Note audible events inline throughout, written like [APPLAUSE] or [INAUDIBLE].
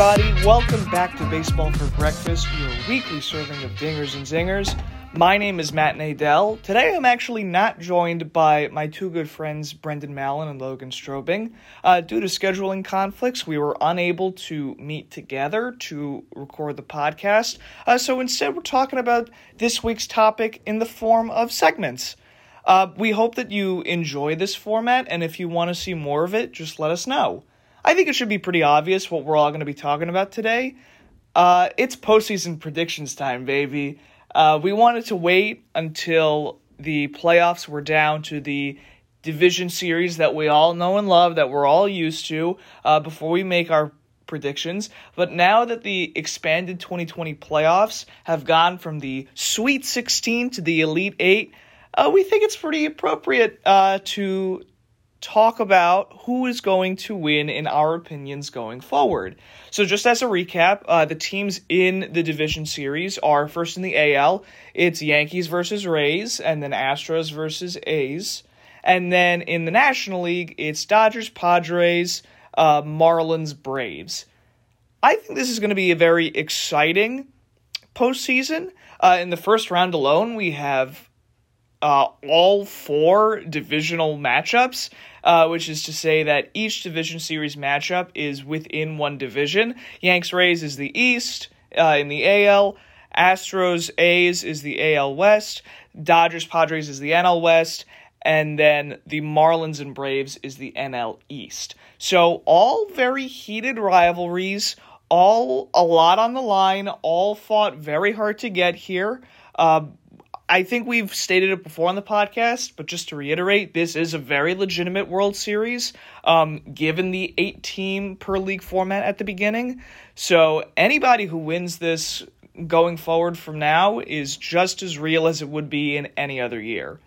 everybody. Welcome back to Baseball for Breakfast, your weekly serving of dingers and zingers. My name is Matt Nadell. Today I'm actually not joined by my two good friends, Brendan Mallon and Logan Strobing. Uh, due to scheduling conflicts, we were unable to meet together to record the podcast. Uh, so instead, we're talking about this week's topic in the form of segments. Uh, we hope that you enjoy this format, and if you want to see more of it, just let us know. I think it should be pretty obvious what we're all going to be talking about today. Uh, it's postseason predictions time, baby. Uh, we wanted to wait until the playoffs were down to the division series that we all know and love, that we're all used to, uh, before we make our predictions. But now that the expanded 2020 playoffs have gone from the Sweet 16 to the Elite 8, uh, we think it's pretty appropriate uh, to talk about who is going to win in our opinions going forward. So, just as a recap, uh, the teams in the division series are first in the AL, it's Yankees versus Rays, and then Astros versus A's. And then in the National League, it's Dodgers, Padres, uh, Marlins, Braves. I think this is going to be a very exciting postseason. Uh, in the first round alone, we have uh, all four divisional matchups, uh, which is to say that each division series matchup is within one division. Yanks Rays is the East uh, in the AL, Astros A's is the AL West, Dodgers Padres is the NL West, and then the Marlins and Braves is the NL East. So, all very heated rivalries, all a lot on the line, all fought very hard to get here. Uh, I think we've stated it before on the podcast, but just to reiterate, this is a very legitimate World Series, um, given the eight team per league format at the beginning. So anybody who wins this going forward from now is just as real as it would be in any other year.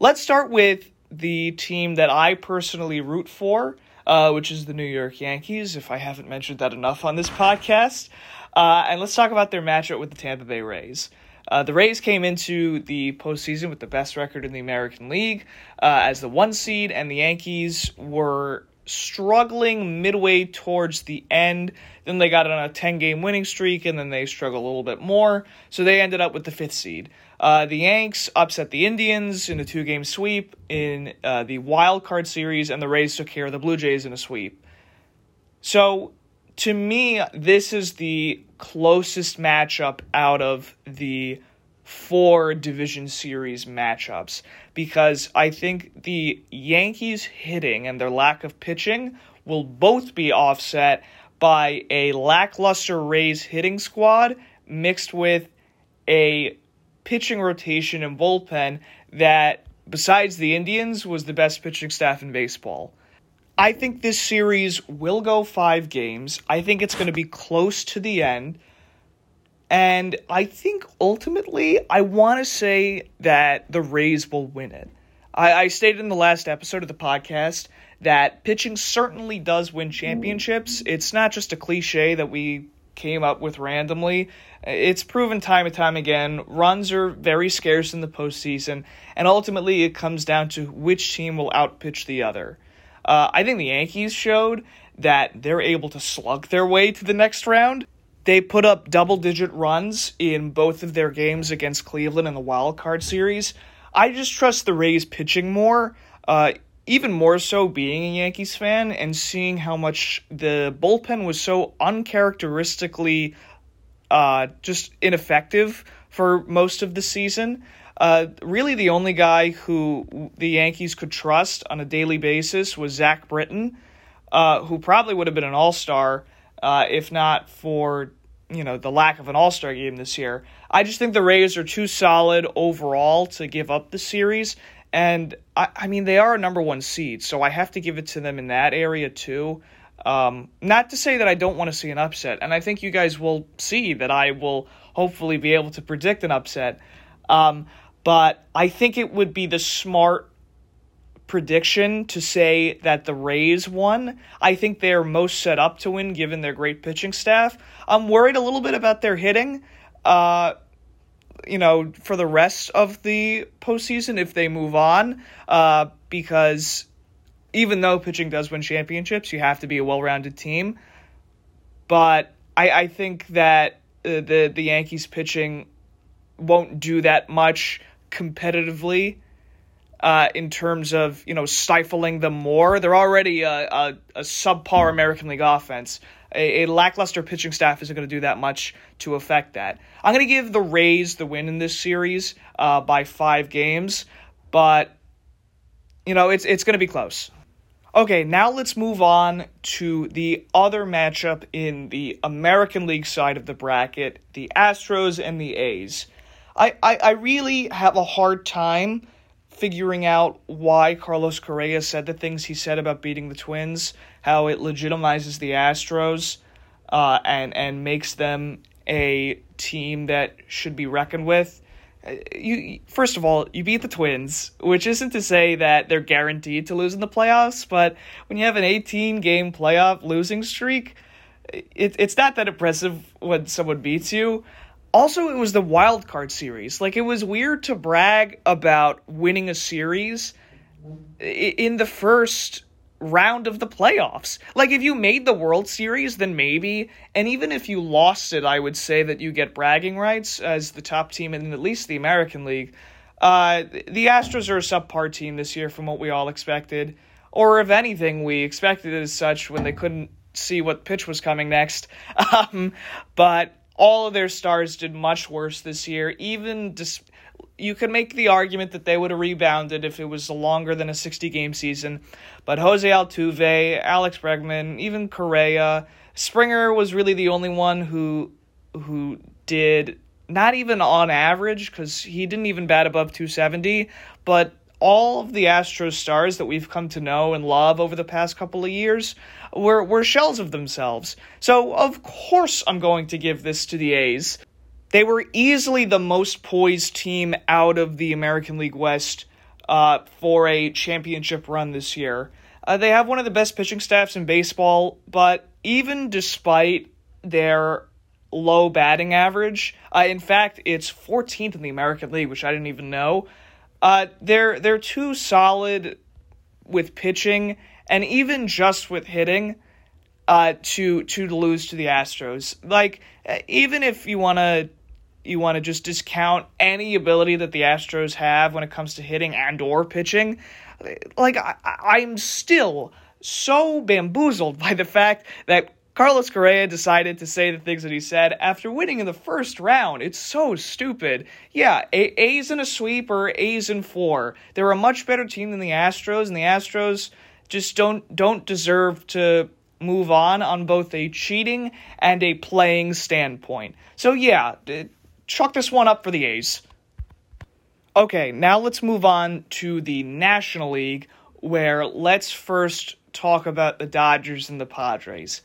Let's start with the team that I personally root for, uh, which is the New York Yankees, if I haven't mentioned that enough on this podcast. Uh, and let's talk about their matchup with the Tampa Bay Rays. Uh, the Rays came into the postseason with the best record in the American League uh, as the one seed, and the Yankees were struggling midway towards the end. Then they got on a 10 game winning streak, and then they struggled a little bit more. So they ended up with the fifth seed. Uh, the Yanks upset the Indians in a two game sweep in uh, the wild card series, and the Rays took care of the Blue Jays in a sweep. So to me, this is the closest matchup out of the four division series matchups because I think the Yankees hitting and their lack of pitching will both be offset by a lackluster Rays hitting squad mixed with a pitching rotation and bullpen that, besides the Indians, was the best pitching staff in baseball. I think this series will go five games. I think it's going to be close to the end. And I think ultimately, I want to say that the Rays will win it. I, I, stated in the last episode of the podcast that pitching certainly does win championships. It's not just a cliche that we came up with randomly. It's proven time and time again. Runs are very scarce in the postseason, and ultimately, it comes down to which team will outpitch the other. Uh, I think the Yankees showed that they're able to slug their way to the next round. They put up double digit runs in both of their games against Cleveland in the wild card series. I just trust the Rays pitching more, uh, even more so being a Yankees fan and seeing how much the bullpen was so uncharacteristically uh, just ineffective for most of the season. Uh, really, the only guy who the Yankees could trust on a daily basis was Zach Britton, uh, who probably would have been an All Star uh, if not for you know the lack of an All Star game this year. I just think the Rays are too solid overall to give up the series, and I, I mean they are a number one seed, so I have to give it to them in that area too. Um, not to say that I don't want to see an upset, and I think you guys will see that I will hopefully be able to predict an upset. Um, but I think it would be the smart prediction to say that the Rays won. I think they're most set up to win given their great pitching staff. I'm worried a little bit about their hitting. Uh, you know, for the rest of the postseason if they move on, uh, because even though pitching does win championships, you have to be a well rounded team. but I, I think that uh, the the Yankees pitching won't do that much competitively uh, in terms of you know stifling them more. They're already a, a, a subpar American League offense. A, a lackluster pitching staff isn't going to do that much to affect that. I'm going to give the Rays the win in this series uh, by five games, but you know it's it's going to be close. Okay, now let's move on to the other matchup in the American League side of the bracket, the Astros and the A's. I, I, I really have a hard time figuring out why Carlos Correa said the things he said about beating the Twins, how it legitimizes the Astros, uh, and and makes them a team that should be reckoned with. Uh, you first of all, you beat the Twins, which isn't to say that they're guaranteed to lose in the playoffs, but when you have an 18 game playoff losing streak, it, it's not that impressive when someone beats you. Also, it was the wild card series. Like it was weird to brag about winning a series in the first round of the playoffs. Like if you made the World Series, then maybe, and even if you lost it, I would say that you get bragging rights as the top team in at least the American League. Uh, the Astros are a subpar team this year from what we all expected, or if anything, we expected it as such when they couldn't see what pitch was coming next. [LAUGHS] Um, but all of their stars did much worse this year. Even dis- you could make the argument that they would have rebounded if it was longer than a 60 game season. But Jose Altuve, Alex Bregman, even Correa, Springer was really the only one who who did not even on average because he didn't even bat above 270, but all of the Astros stars that we've come to know and love over the past couple of years were, were shells of themselves. So, of course, I'm going to give this to the A's. They were easily the most poised team out of the American League West uh, for a championship run this year. Uh, they have one of the best pitching staffs in baseball, but even despite their low batting average, uh, in fact, it's 14th in the American League, which I didn't even know. Uh, they're they're too solid with pitching and even just with hitting uh, to to lose to the Astros. Like even if you want to you want to just discount any ability that the Astros have when it comes to hitting and or pitching, like I, I'm still so bamboozled by the fact that Carlos Correa decided to say the things that he said after winning in the first round. It's so stupid. Yeah, a- A's in a sweep or A's in four. They're a much better team than the Astros, and the Astros just don't don't deserve to move on on both a cheating and a playing standpoint. So yeah, chuck this one up for the A's. Okay, now let's move on to the National League, where let's first talk about the Dodgers and the Padres.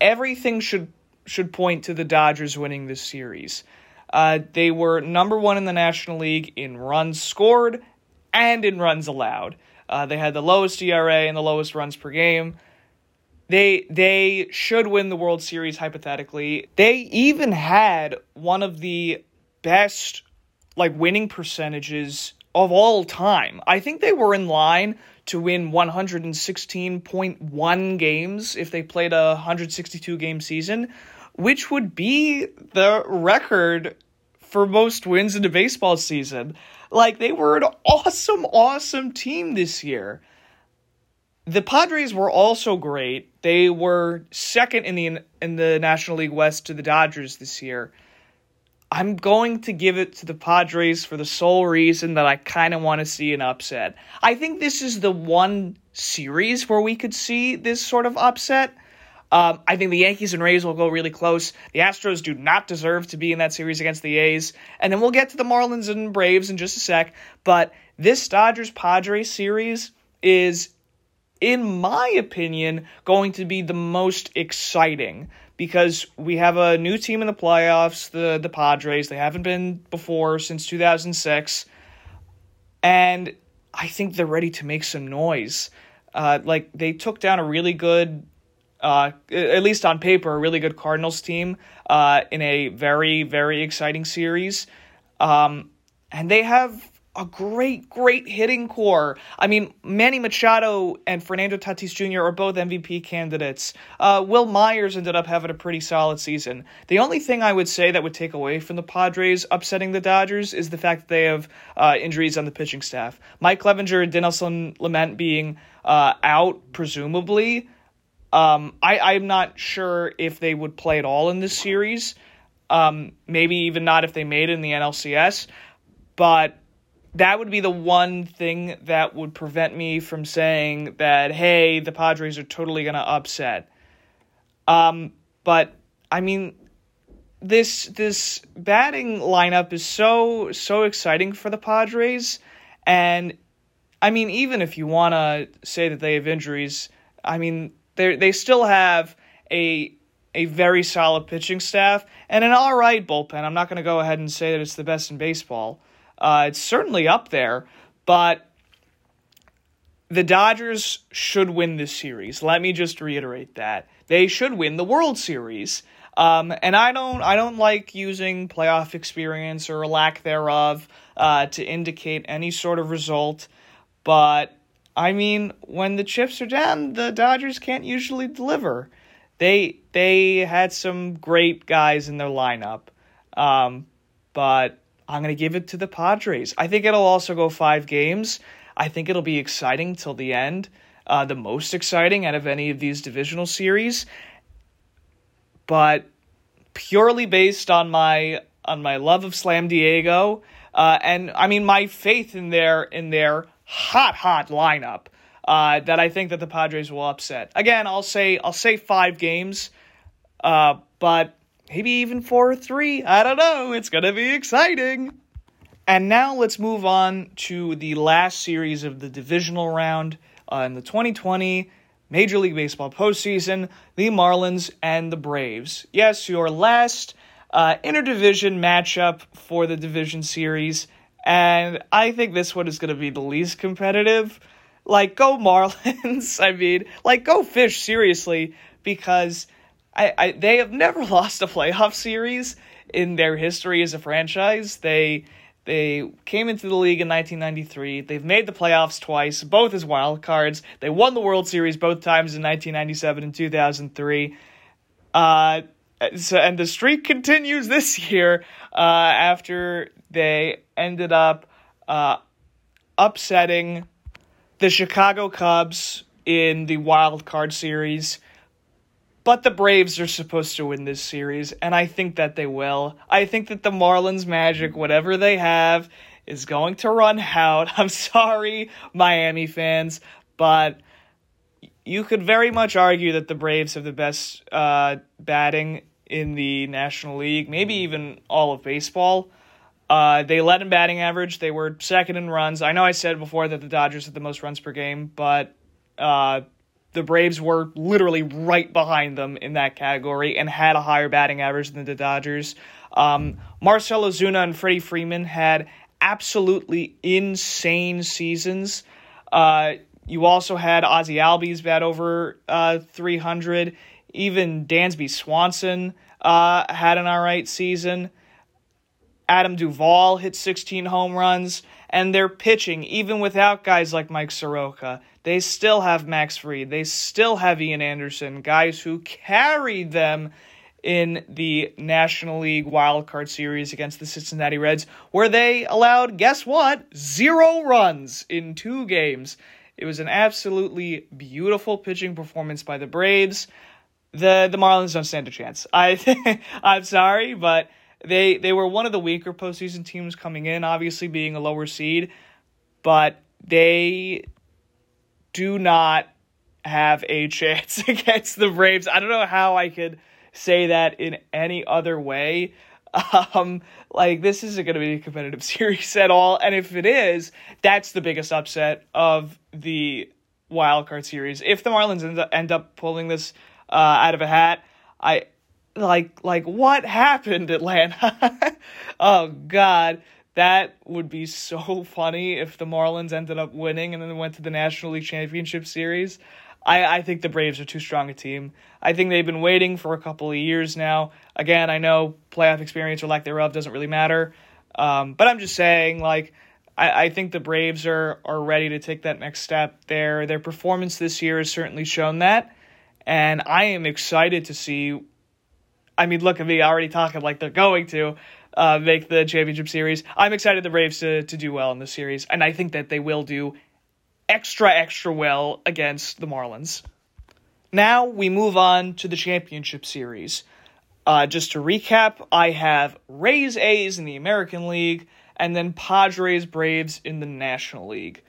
Everything should should point to the Dodgers winning this series. Uh, they were number one in the National League in runs scored and in runs allowed. Uh, they had the lowest ERA and the lowest runs per game. They they should win the World Series hypothetically. They even had one of the best like winning percentages of all time. I think they were in line to win 116.1 games if they played a 162 game season, which would be the record for most wins in a baseball season. Like they were an awesome, awesome team this year. The Padres were also great. They were second in the in the National League West to the Dodgers this year. I'm going to give it to the Padres for the sole reason that I kind of want to see an upset. I think this is the one series where we could see this sort of upset. Um, I think the Yankees and Rays will go really close. The Astros do not deserve to be in that series against the A's. And then we'll get to the Marlins and Braves in just a sec. But this Dodgers Padres series is, in my opinion, going to be the most exciting because we have a new team in the playoffs, the, the Padres. They haven't been before since 2006. And I think they're ready to make some noise. Uh, like, they took down a really good uh, at least on paper, a really good Cardinals team uh, in a very, very exciting series. Um, and they have a great, great hitting core. I mean, Manny Machado and Fernando Tatis Jr. are both MVP candidates. Uh, Wil Myers ended up having a pretty solid season. The only thing I would say that would take away from the Padres upsetting the Dodgers is the fact that they have uh, injuries on the pitching staff. Mike Clevinger and Dinelson Lamet being uh, out, presumably. Um, I, I'm not sure if they would play at all in this series. Um, maybe even not if they made it in the NLCS. But that would be the one thing that would prevent me from saying that hey the padres are totally going to upset. Um but i mean this this batting lineup is so so exciting for the padres. And i mean even if you want to say that they have injuries i mean they they still have a a very solid pitching staff and an all right bullpen. I'm not going to go ahead and say that it's the best in baseball uh, it's certainly up there, but the Dodgers should win this series. Let me just reiterate that they should win the World Series. Um, and I don't, I don't like using playoff experience or lack thereof uh, to indicate any sort of result. But I mean, when the chips are down, the Dodgers can't usually deliver. They they had some great guys in their lineup, um, but I'm going to give it to the Padres. I think it'll also go five games. I think it'll be exciting till the end, uh, the most exciting out of any of these divisional series. But purely based on my on my love of Slam Diego, uh, and I mean my faith in their in their hot hot lineup, uh, that I think that the Padres will upset. Again, I'll say I'll say five games, uh, but maybe even 4 or 3. I don't know. It's going to be exciting. And now let's move on to the last series of the divisional round uh, in the 2020 Major League Baseball postseason the Marlins and the Braves. Yes, your last uh, interdivision matchup for the division series. And I think this one is going to be the least competitive. Like, go Marlins. [LAUGHS] I mean, like, go Fish, seriously, because I, I they have never [LAUGHS] lost a playoff series in their history as a franchise. They they came into the league in 1993. They've made the playoffs twice, both as wild cards. They won the World Series both times in 1997 and 2003. Uh, so, and the streak continues this [LAUGHS] year uh, after they ended up uh, upsetting the Chicago Cubs in the wild card series but the Braves are supposed to win this series, and I think that they will. I think that the Marlins magic, whatever they have, is going to run out. [LAUGHS] I'm sorry, Miami fans, but you could very much argue that the Braves have the best uh, batting in the National League, maybe even all of baseball. Uh, they led in batting average. They were second in runs. I know I said before that the Dodgers had the most runs per game, but uh, the Braves were literally right behind them in that category and had a higher batting average than the Dodgers. Um, Marcell Ozuna and Freddie Freeman had absolutely insane seasons. Uh, you also had Ozzie Albies bat over uh, 300. Even Dansby Swanson uh, had an all right season. Adam Duvall hit 16 home runs, and they're pitching, even without guys like Mike Soroka, they still have Max Fried. They still have Ian Anderson, guys who carried them in the National League Wild Card Series against the Cincinnati Reds, where they allowed, guess what, zero runs in two games. It was an absolutely beautiful pitching performance by the Braves. The the Marlins don't stand a chance. I [LAUGHS] I'm sorry, but they they were one of the weaker postseason teams coming in, obviously being a lower seed, but they do not have a chance [LAUGHS] against the Braves. I don't know how I could say that in any other way. Um, like this isn't going to be a competitive [LAUGHS] series at all, and if it is, that's the biggest upset of the wild card series. If the Marlins end up, end up pulling this uh, out of a hat, I like like what happened, Atlanta? [LAUGHS] oh God. That would be so [LAUGHS] funny if the Marlins ended up winning and then went to the National League Championship Series. I, I think the Braves are too strong a team. I think they've been waiting for a couple of years now. Again, I know playoff experience or lack thereof doesn't really matter. Um, but I'm just saying, like, I, I think the Braves are are ready to take that next step. Their their performance this year has certainly shown that, and I am excited to see. I mean, look at me already talking like they're going to uh, make the championship series. I'm excited the Braves to to do well in the series, and I think that they will do extra extra well against the Marlins. Now we move on to the championship series. Uh, just to recap, I have Rays A's in the American League and then Padres Braves in the National League.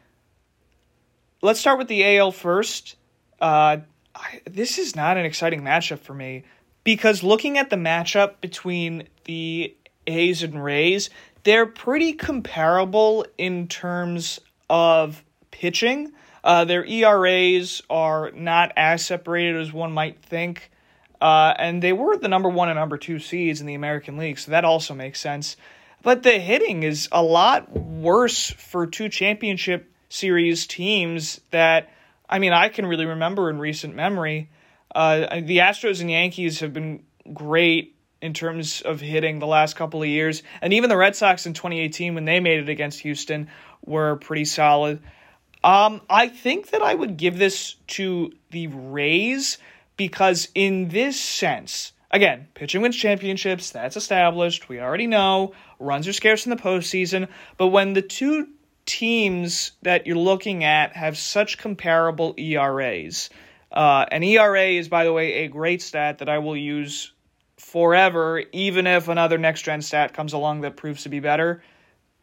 Let's start with the AL first. Uh, I, this is not an exciting matchup for me because looking at the matchup between the A's and Rays, they're pretty comparable in terms of pitching. Uh, their ERAs are not as separated as one might think. Uh, and they were the number one and number two seeds in the American League, so that also makes sense. But the hitting is a lot worse for two championship series teams that, I mean, I can really remember in recent memory. Uh, the Astros and Yankees have been great in terms of hitting the last couple of years. And even the Red Sox in 2018, when they made it against Houston, were pretty solid. Um, I think that I would give this to the Rays because, in this sense, Again, pitching wins championships, that's established. We already know runs are scarce in the postseason. But when the two teams that you're looking at have such comparable ERAs, uh, and ERA is, by the way, a great stat that I will use forever, even if another next gen stat comes along that proves to be better,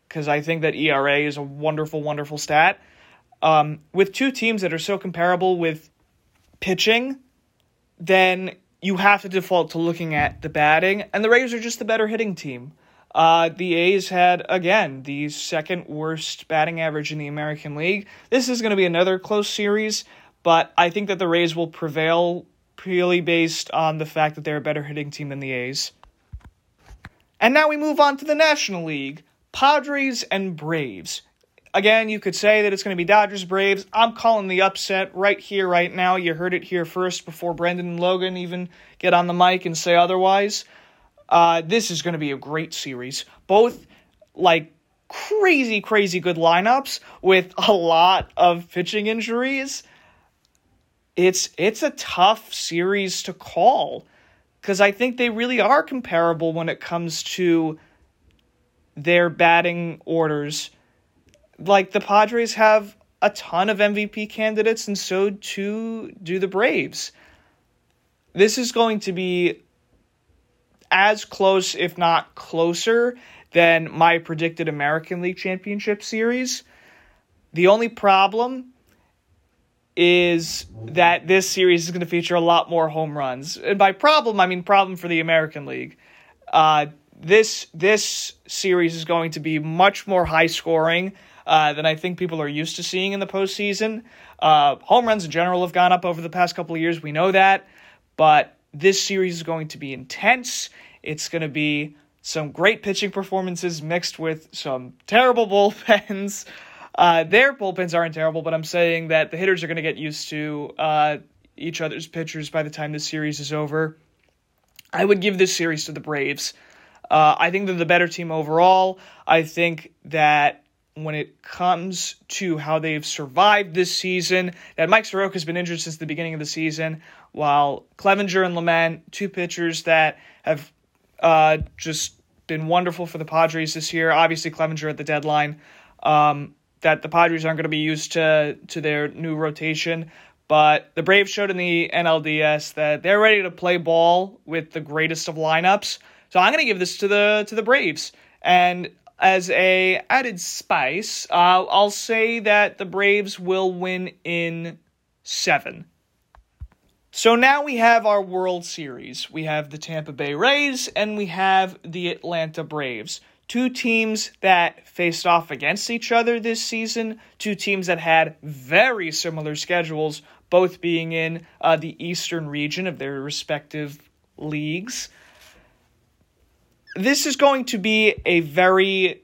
because I think that ERA is a wonderful, wonderful stat. Um, with two teams that are so comparable with pitching, then you have to default to looking at the batting, and the Rays are just the better hitting team. Uh, the A's had, again, the second worst batting average in the American League. This is going to be another close series, but I think that the Rays will prevail purely based on the fact that they're a better hitting team than the A's. And now we move on to the National League Padres and Braves. Again, you could say that it's going to be Dodgers Braves. I'm calling the upset right here, right now. You heard it here first before Brendan and Logan even get on the mic and say otherwise. Uh, this is going to be a great series. Both like crazy, crazy good lineups with a lot of pitching injuries. It's it's a tough series to call because I think they really are comparable when it comes to their batting orders like the Padres have a ton of MVP candidates, and so too do the Braves. This is going to be as close, if not closer, than my predicted American League Championship series. The only problem is that this series is going to feature a lot more home runs. And by problem, I mean problem for the American League. Uh, this this series is going to be much more high scoring uh, than I think people are used to seeing in the postseason. Uh, home runs in general have gone up over the past couple of years. We know that. But this series is going to be intense. It's going to be some great pitching performances mixed with some terrible [LAUGHS] bullpens. Uh, their bullpens aren't terrible, but I'm saying that the hitters are going to get used to uh, each other's pitchers by the time this series is over. I would give this series to the Braves. Uh, I think they're the better team overall. I think that when it comes to how they've survived this season. That Mike Soroka has been injured since the beginning of the season, while Clevinger and Lamet, two pitchers that have uh, just been wonderful for the Padres this year. Obviously, Clevinger at the deadline. Um, that the Padres aren't going to be used to to their new rotation. But the Braves showed in the NLDS that they're ready to play ball with the greatest of lineups. So I'm going to give this to the to the Braves. And as a added spice, uh, I'll say that the Braves will win in seven. So now we have our World Series. We have the Tampa Bay Rays and we have the Atlanta Braves. Two teams that faced off against each other this season, two teams that had very similar schedules, both being in uh, the eastern region of their respective leagues. This is going to be a very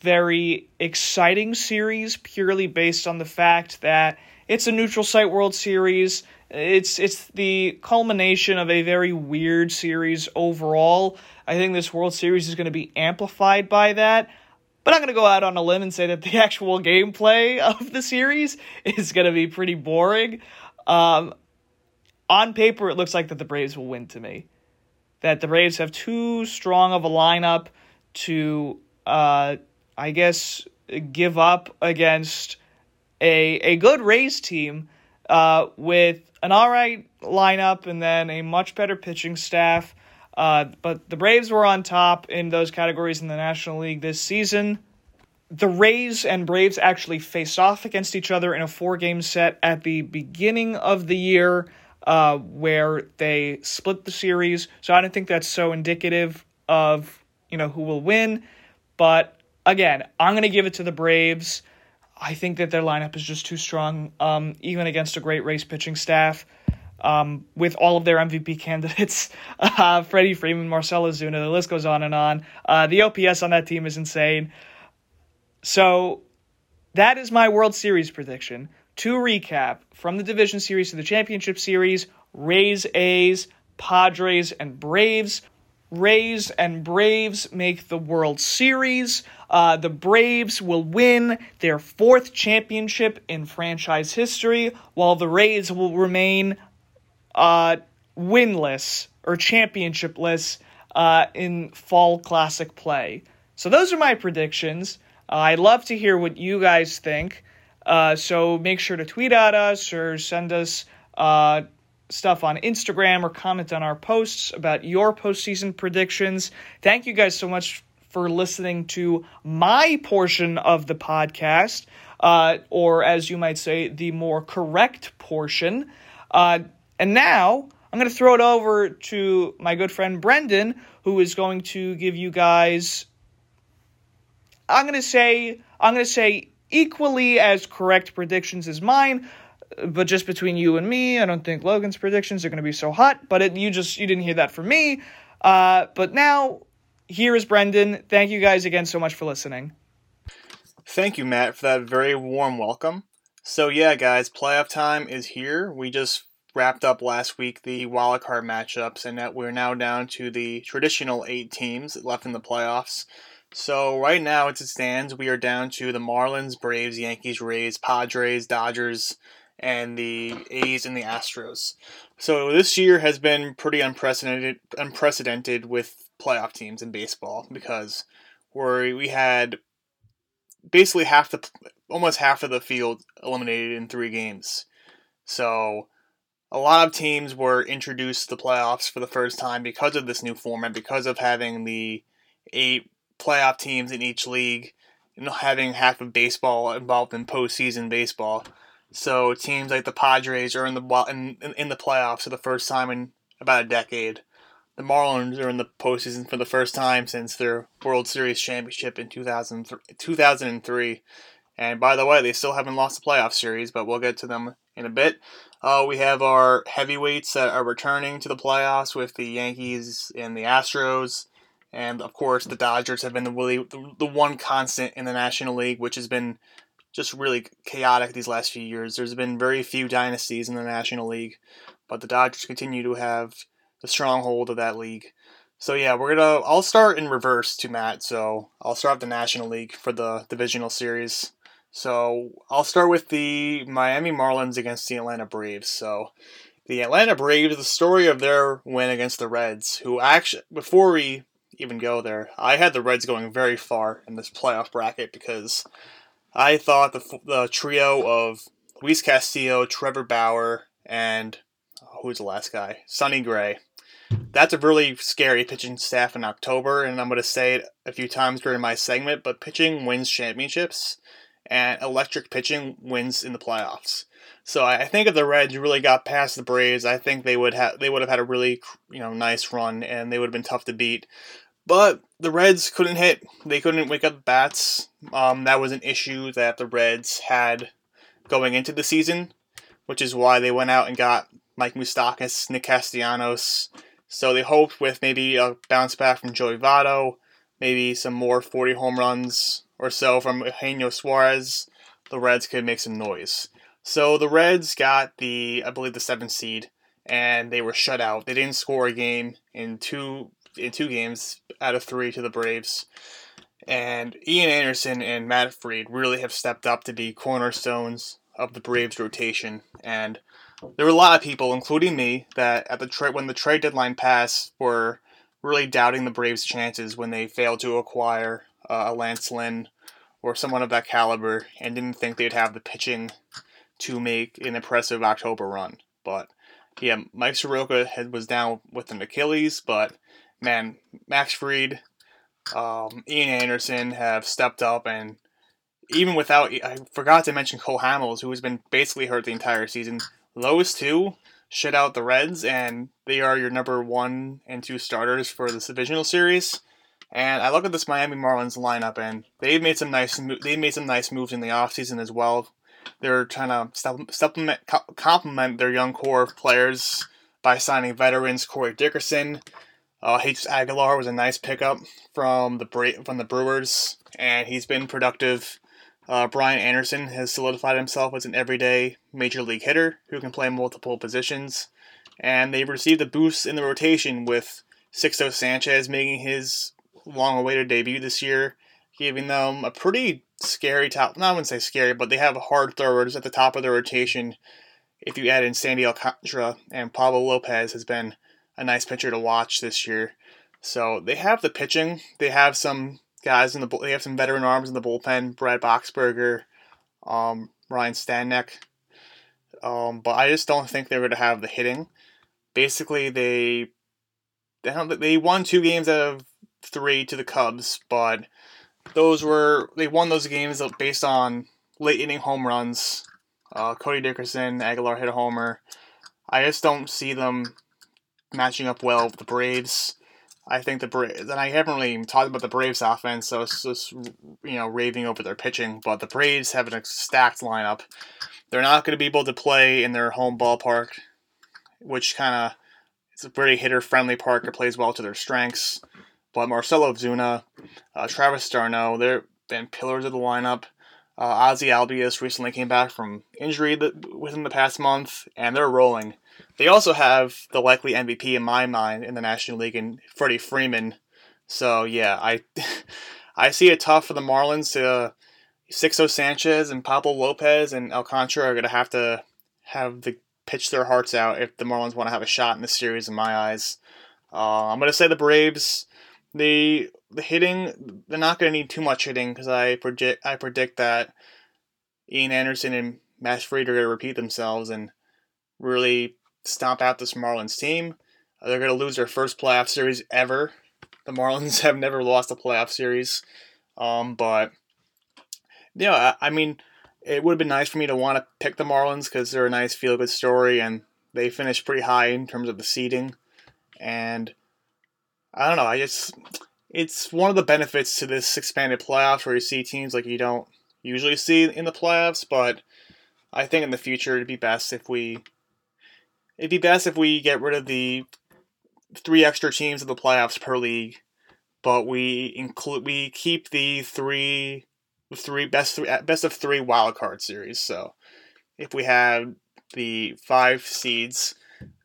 very exciting series purely based on the fact that it's a neutral site world series. It's it's the culmination of a very weird series overall i think this world series is going to be amplified by that But I'm going to go out on a limb and say that the [LAUGHS] actual gameplay of the series is going to be pretty boring. Um, on paper, it looks like that the Braves will win to me. That the Braves have too strong of a lineup to, uh, I guess, give up against a a good Rays team uh, with an all right lineup and then a much better pitching staff. Uh, but the Braves were on top in those categories in the National League this season. The Rays and Braves actually faced off against each other in a four game set at the beginning of the year, uh, where they split the series. So I don't think that's so indicative of you know who will win. But again, I'm going to give it to the Braves. I think that their lineup is just too strong, um, even against a great Rays pitching staff um, with all of their MVP [LAUGHS] candidates, uh, Freddie Freeman, Marcell Ozuna, the list goes on and on. Uh, the OPS on that team is insane. So that is my World Series prediction. To recap, from the Division Series to the Championship Series, Rays, A's, Padres, and Braves. Rays and Braves make the World Series. Uh, the Braves will win their fourth championship in franchise history, while the Rays will remain uh, winless or championshipless uh, in fall classic play. So those are my predictions. Uh, I'd love to hear what you guys think. Uh, so make sure to tweet at us or send us uh, stuff on Instagram or comment on our posts about your postseason predictions. Thank you guys so much for listening to my portion of the podcast, uh, or as you might say, the more correct portion. And now I'm going to throw it over to my good friend Brendan, who is going to give you guys. I'm going to say I'm going to say equally as correct predictions as mine, but just between you and me, I don't think Logan's predictions are going to be so hot. But it, you just you didn't hear that from me. Uh, but now here is Brendan. Thank you guys again so much for listening. Thank you, Matt, for that very warm welcome. So yeah, guys, playoff time is here. We just wrapped up last week the wildcard matchups, and that we're now down to the traditional eight teams left in the playoffs. So right now, as it stands, we are down to the Marlins, Braves, Yankees, Rays, Padres, Dodgers, and the A's and the Astros. So this year has been pretty unprecedented, unprecedented with playoff teams in baseball because where we had basically half the, almost half of the field eliminated in three games. So a lot of teams were introduced to the playoffs for the first time because of this new format, because of having the eight playoff teams in each league, and having half of baseball involved in postseason baseball. So teams like the Padres are in the in, in the playoffs for the first time in about a decade. The Marlins are in the postseason for the first time since their World Series championship in 2003. And by the way, they still haven't lost a playoff series, but we'll get to them in a bit. Uh, we have our heavyweights that are returning to the playoffs with the Yankees and the Astros. And of course, the Dodgers have been the really the, one constant in the National League, which has been just really chaotic these last few years. There's been very few dynasties in the National League, but the Dodgers continue to have the stronghold of that league. So yeah, we're gonna. I'll start in reverse to Matt. So I'll start the National League for the divisional series. So I'll start with the Miami Marlins against the Atlanta Braves. So the Atlanta Braves, the story of their win against the Reds, who actually, before we even go there, I had the Reds going very far in this playoff bracket because I thought the, the trio of Luis Castillo, Trevor Bauer, and oh, who's the last guy? Sonny Gray. That's a really scary pitching staff in October, and I'm going to say it a few times during my segment, but pitching wins championships and electric pitching wins in the playoffs. So I think if the Reds really got past the Braves, I think they would have they would have had a really you know nice run and they would have been tough to beat. But the Reds couldn't hit. They couldn't wake up bats. Um, that was an issue that the Reds had going into the season, which is why they went out and got Mike Moustakas, Nick Castellanos. So they hoped with maybe a bounce back from Joey Votto, maybe some more 40 home runs or so from Eugenio Suarez, the Reds could make some noise. So the Reds got the, I believe, the seventh seed, and they were shut out. They didn't score a game in two in two games out of three to the Braves. And Ian Anderson and Matt Fried really have stepped up to be cornerstones of the Braves rotation. And there were a lot of people, including me, that at the trade when the trade deadline passed were really doubting the Braves' chances when they failed to acquire uh, a Lance Lynn or someone of that caliber and didn't think they'd have the pitching to make an impressive October run. But yeah, Mike Soroka had, was down with an Achilles, but man, Max Fried, um, Ian Anderson have stepped up, and even without, I forgot to mention Cole Hamels, who has been basically hurt the entire season. Those two shut out the Reds, and they are your number one and two starters for this divisional series. And I look at this Miami Marlins lineup, and they've made some nice they made some nice moves in the offseason as well. They're trying to supplement complement their young core of players by signing veterans Corey Dickerson. Uh, Aguilar was a nice pickup from the Bra- from the Brewers, and he's been productive. Uh, Brian Anderson has solidified himself as an everyday major league hitter who can play multiple positions, and they've received a boost in the rotation with Sixto Sanchez making his long awaited debut this year, giving them a pretty scary top. Not I wouldn't say scary, but they have hard throwers at the top of their rotation. If you add in Sandy Alcantara and Pablo Lopez, has been a nice pitcher to watch this year. So they have the pitching. They have some guys in the. They have some veteran arms in the bullpen. Brad Boxberger, um, Ryan Stanek. Um, but I just don't think they're going to have the hitting. Basically, they they, they won two games out of three to the Cubs, but those were they won those games based on late inning home runs. Uh, Corey Dickerson, Aguilar hit a homer. I just don't see them matching up well with the Braves. I think the Braves, and I haven't really talked about the Braves offense, so it's just you know raving over their pitching. But the Braves have a stacked lineup. They're not going to be able to play in their home ballpark, which kind of it's a very hitter friendly park. It plays well to their strengths. But Marcell Ozuna, uh, Travis d'Arnaud, they've been pillars of the lineup. Uh, Ozzie Albies recently came back from injury within the past month, and they're rolling. They also have the likely MVP in my mind in the National League in Freddie Freeman. So yeah, I [LAUGHS] I see it tough for the Marlins to uh, Sixto Sanchez and Pablo Lopez and Alcantara are going to have to have the pitch their hearts out if the Marlins want to have a shot in the series. In my eyes, uh, I'm going to say the Braves the the hitting they're not going to need too much hitting because I predict I predict that Ian Anderson and Matt Fried are going to repeat themselves and really stomp out this Marlins team. They're going to lose their first playoff series ever. The Marlins [LAUGHS] have never lost a playoff series, um, but yeah, I, I mean, it would have been nice for me to want to pick the Marlins because they're a nice feel good story and they finished pretty high in terms of the seeding, and I don't know. I just it's one of the benefits to this expanded playoffs where you see teams like you don't usually see in the playoffs. But I think in the future it'd be best if we it'd be best if we get rid of the three extra teams in the playoffs per league, but we include we keep the three three best three best of three wild card series. So if we have the five seeds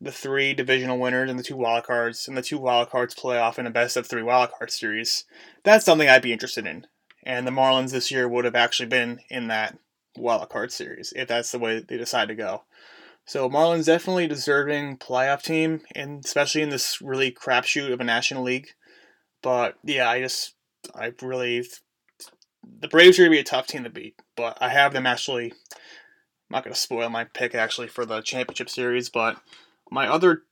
the three divisional winners and the two wild cards, and the two wild cards play off in a best of three wild card series. That's something I'd be interested in. And the Marlins this year would have actually been in that wild card series if that's the way they decide to go. So Marlins definitely deserving playoff team, and especially in this really crapshoot of a National League. But yeah, I just I really the Braves are gonna be a tough team to beat, but I have them actually. I'm not gonna spoil my pick actually for the championship series, but my other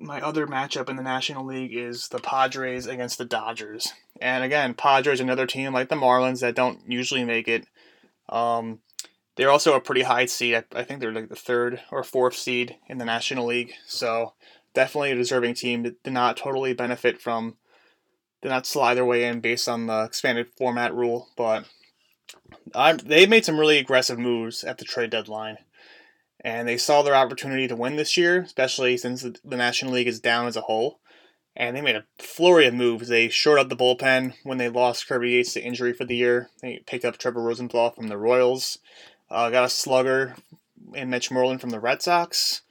my other matchup in the National League is the Padres against the Dodgers. And again, Padres another team like the Marlins that don't usually make it. Um, they're also a pretty high seed. I, I, think they're like the third or fourth seed in the National League. So definitely a deserving team. that Did not totally benefit from, did not slide their way in based on the expanded format rule. But I'm, they made some really aggressive moves at the trade deadline and they saw their opportunity to win this year, especially since the, National League is down as a whole. And they made a flurry of moves. They shored up the bullpen when they lost Kirby Yates to injury for the year. They picked up Trevor Rosenthal from the Royals, uh, got a slugger in Mitch Moreland from the Red Sox,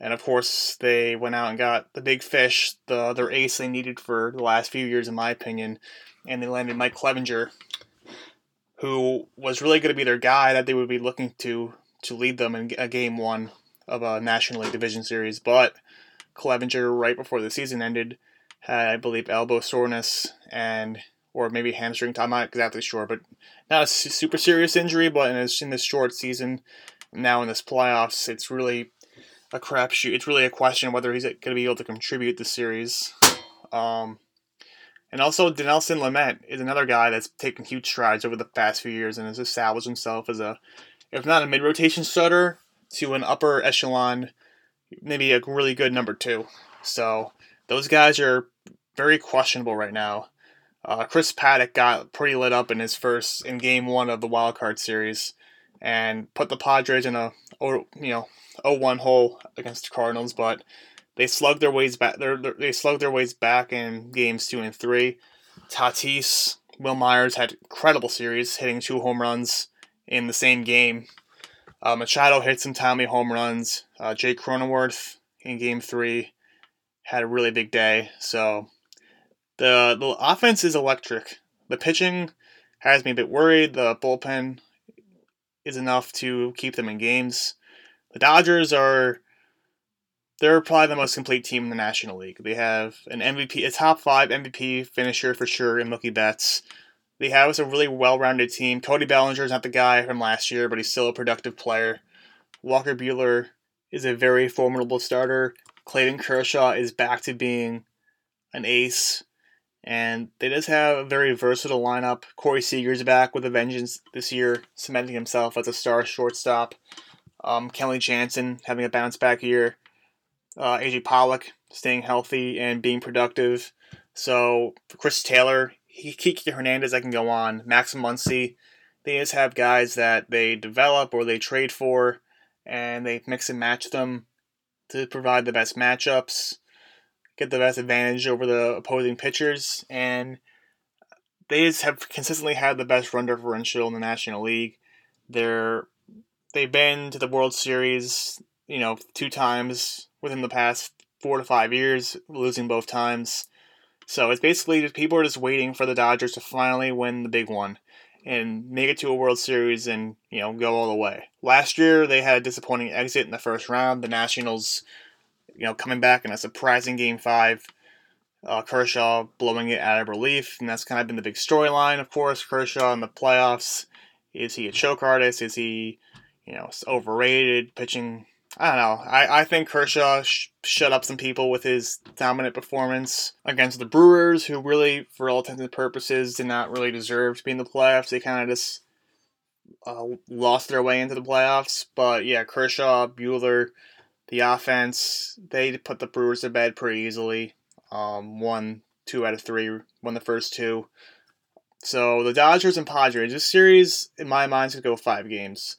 and of course they went out and got the big fish, the other ace they needed for the last few years, in my opinion, and they landed Mike Clevinger, who was really going to be their guy that they would be looking to to lead them in a game one of a National League Division Series. But Clevinger, right before the season ended, had I believe elbow soreness and or maybe hamstring. I'm not exactly sure, but not a super serious injury. But in this, in this short season, now in this playoffs, it's really a crapshoot. It's really a question whether he's going to be able to contribute the series. Um, and also, Dinelson Lamet is another guy that's taken huge strides over the past few years and has established himself as a, if not a mid rotation starter, to an upper echelon, maybe a really good number two. So those guys are very questionable right now. Uh, Chris Paddack got pretty lit up in his first in game one of the wild card series, and put the Padres in a you know 0-1 hole against the Cardinals, but they slugged their ways back. They slugged their ways back in games two and three. Tatis, Wil Myers had incredible series, hitting two home runs in the same game. Uh, Machado hit some timely home runs. Uh, Jake Cronenworth in game three had a really big day. So the the offense is electric. The pitching has me a bit worried. The bullpen is enough to keep them in games. The Dodgers are they're probably the most complete team in the National League. They have an MVP, a top five MVP finisher for sure in Mookie Betts. They have a really well-rounded team. Cody Bellinger is not the guy from last year, but he's still a productive player. Walker Buehler is a very formidable starter. Clayton Kershaw is back to being an ace. And they just have a very versatile lineup. Corey Seager's back with a vengeance this year, cementing himself as a star shortstop. Um, Kenley Jansen having a bounce back year. Uh, AJ Pollock staying healthy and being productive. So Chris Taylor, Kiki Hernandez, I can go on. Max Muncy, they just have guys that they develop or they trade for, and they mix and match them to provide the best matchups get the best advantage over the opposing pitchers, and they just have consistently had the best run differential in the National League. They're they've been to the World Series, you know, two times within the past four to five years, losing both times. So it's basically just people are just waiting for the Dodgers to finally win the big one and make it to a World Series and you know go all the way. Last year they had a disappointing exit in the first round. The Nationals you know, coming back in a surprising game five. Uh, Kershaw blowing it out of relief, and that's kind of been the big storyline, of course. Kershaw in the playoffs. Is he a choke artist? Is he, you know, overrated pitching? I don't know. I, I think Kershaw sh- shut up some people with his dominant performance against the Brewers, who really, for all intents and purposes, did not really deserve to be in the playoffs. They kind of just uh, lost their way into the playoffs. But yeah, Kershaw, Buehler, the offense, they put the Brewers to bed pretty easily. Um, won two out of three, won the first two. So the Dodgers and Padres, this series, in my mind, could go five games.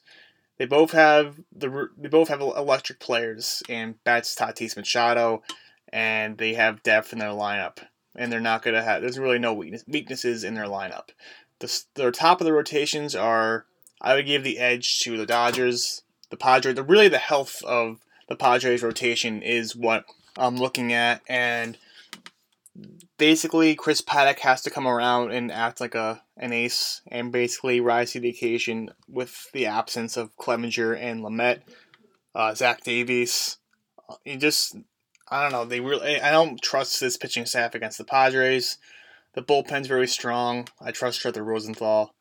They both have the they both have electric players in Betts, Tatis, Machado, and they have depth in their lineup. And they're not gonna have. There's really no weakness, weaknesses in their lineup. The their top of the rotations are. I would give the edge to the Dodgers, the Padres. The really the health of the Padres rotation is what I'm looking at, and basically Chris Paddack has to come around and act like a an ace and basically rise to the occasion with the absence of Clevinger and Lamet, uh, Zach Davies. You just I don't know. They really I don't trust this pitching staff against the Padres. The bullpen's very strong. I trust Trevor Rosenthal.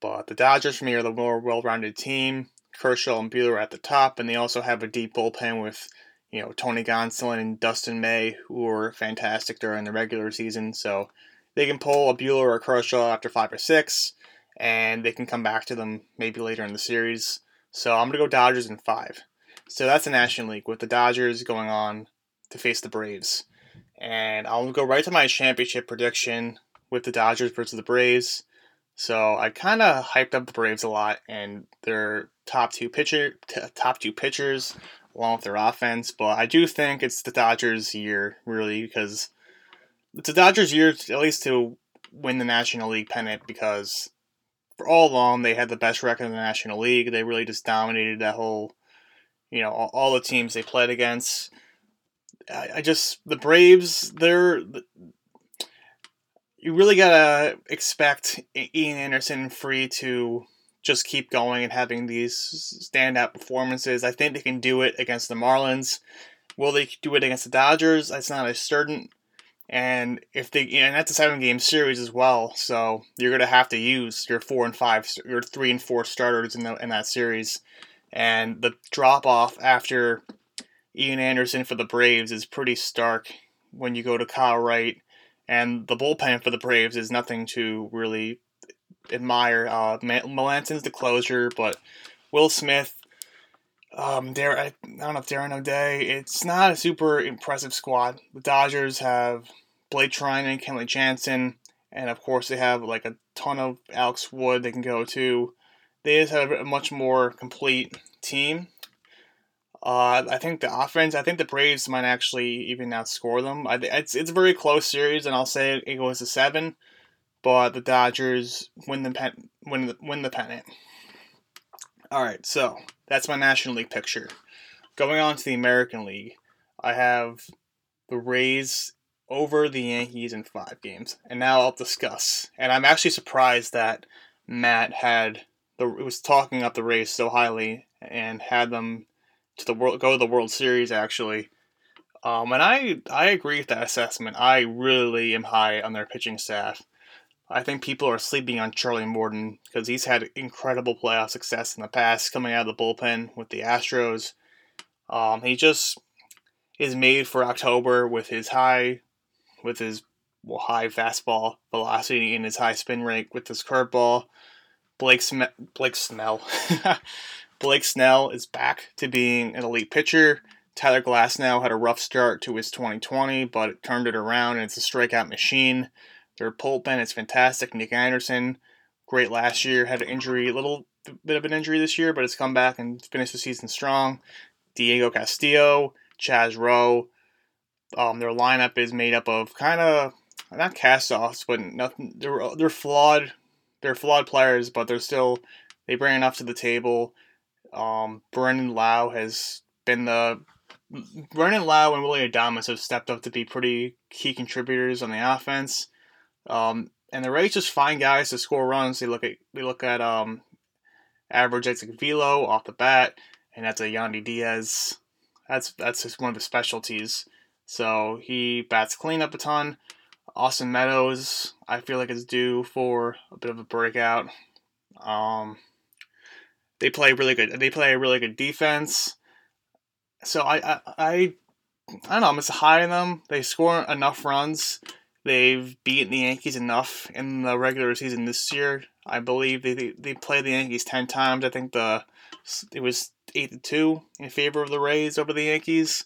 But the Dodgers for me are the more well-rounded team. Kershaw and Buehler at the top, and they also have a deep bullpen with you know Tony Gonsolin and Dustin May, who were fantastic during the regular season. So they can pull a Buehler or a Kershaw after five or six, and they can come back to them maybe later in the series. So I'm gonna go Dodgers in five. So that's the National League with the Dodgers going on to face the Braves, and I'll go right to my championship prediction with the Dodgers versus the Braves. So I kind of hyped up the Braves a lot, and their top two pitcher, t- top two pitchers, along with their offense. But I do think it's the Dodgers' year, really, because it's the Dodgers' year at least to win the National League pennant. Because for all along they had the best record in the National League. They really just dominated that whole, you know, all, all the teams they played against. I, I just the Braves, they're you really gotta expect Ian Anderson free to just keep going and having these standout performances. I think they can do it against the Marlins. Will they do it against the Dodgers? That's not a certain. And if they and that's a seven game series as well, so you're gonna have to use your four and five, your three and four starters in the, in that series. And the drop off after Ian Anderson for the Braves is pretty stark when you go to Kyle Wright, and the bullpen for the Braves is nothing to really admire. Uh, Melancon's the closer, but Will Smith, um, Dar- I don't know if Darren O'Day. It's not a super impressive squad. The Dodgers have Blake Treinen, Kenley Jansen, and of course they have like a ton of Alex Wood they can go to. They just have a much more complete team. Uh, I think the offense. I think the Braves might actually even outscore them. I, it's it's a very close series, and I'll say it goes to seven. But the Dodgers win the pen, win the, win the pennant. All right, so that's my National League picture. Going on to the American League, I have the Rays over the Yankees in five games, and now I'll discuss. And I'm actually surprised that Matt had the was talking up the Rays so highly and had them to the world go to the World Series actually. Um, and I I agree with that assessment. I really am high on their pitching staff. I think people are sleeping on Charlie Morton because he's had incredible playoff success in the past, coming out of the bullpen with the Astros. Um, he just is made for October with his high, with his well, high fastball velocity and his high spin rate with his curveball. Blake Sm- Blake Snell, [LAUGHS] Blake Snell is back to being an elite pitcher. Tyler Glasnow had a rough start to his 2020, but it turned it around and it's a strikeout machine. Their bullpen is fantastic. Nick Anderson, great last year, had an injury, a little bit of an injury this year, but has come back and finished the season strong. Diego Castillo, Chaz Roe. Um, their lineup is made up of kind of not cast-offs, but nothing. They're they're flawed. They're flawed players, but they're still they bring enough to the table. Um, Brandon Lowe has been the Brandon Lowe and Willy Adames have stepped up to be pretty key contributors on the offense. Um, and the Rays just find guys to score runs. They look at they look at um, average exit velo off the bat, and that's a Yandy Diaz. That's that's just one of his specialties. So he bats cleanup a ton. Austin Meadows, I feel like is due for a bit of a breakout. Um, they play really good. They play a really good defense. So I I I, I don't know. I'm just high on them. They score enough runs They've beaten the Yankees enough in the regular season this year. I believe they they, they played the Yankees ten times. I think the it was eight to two in favor of the Rays over the Yankees.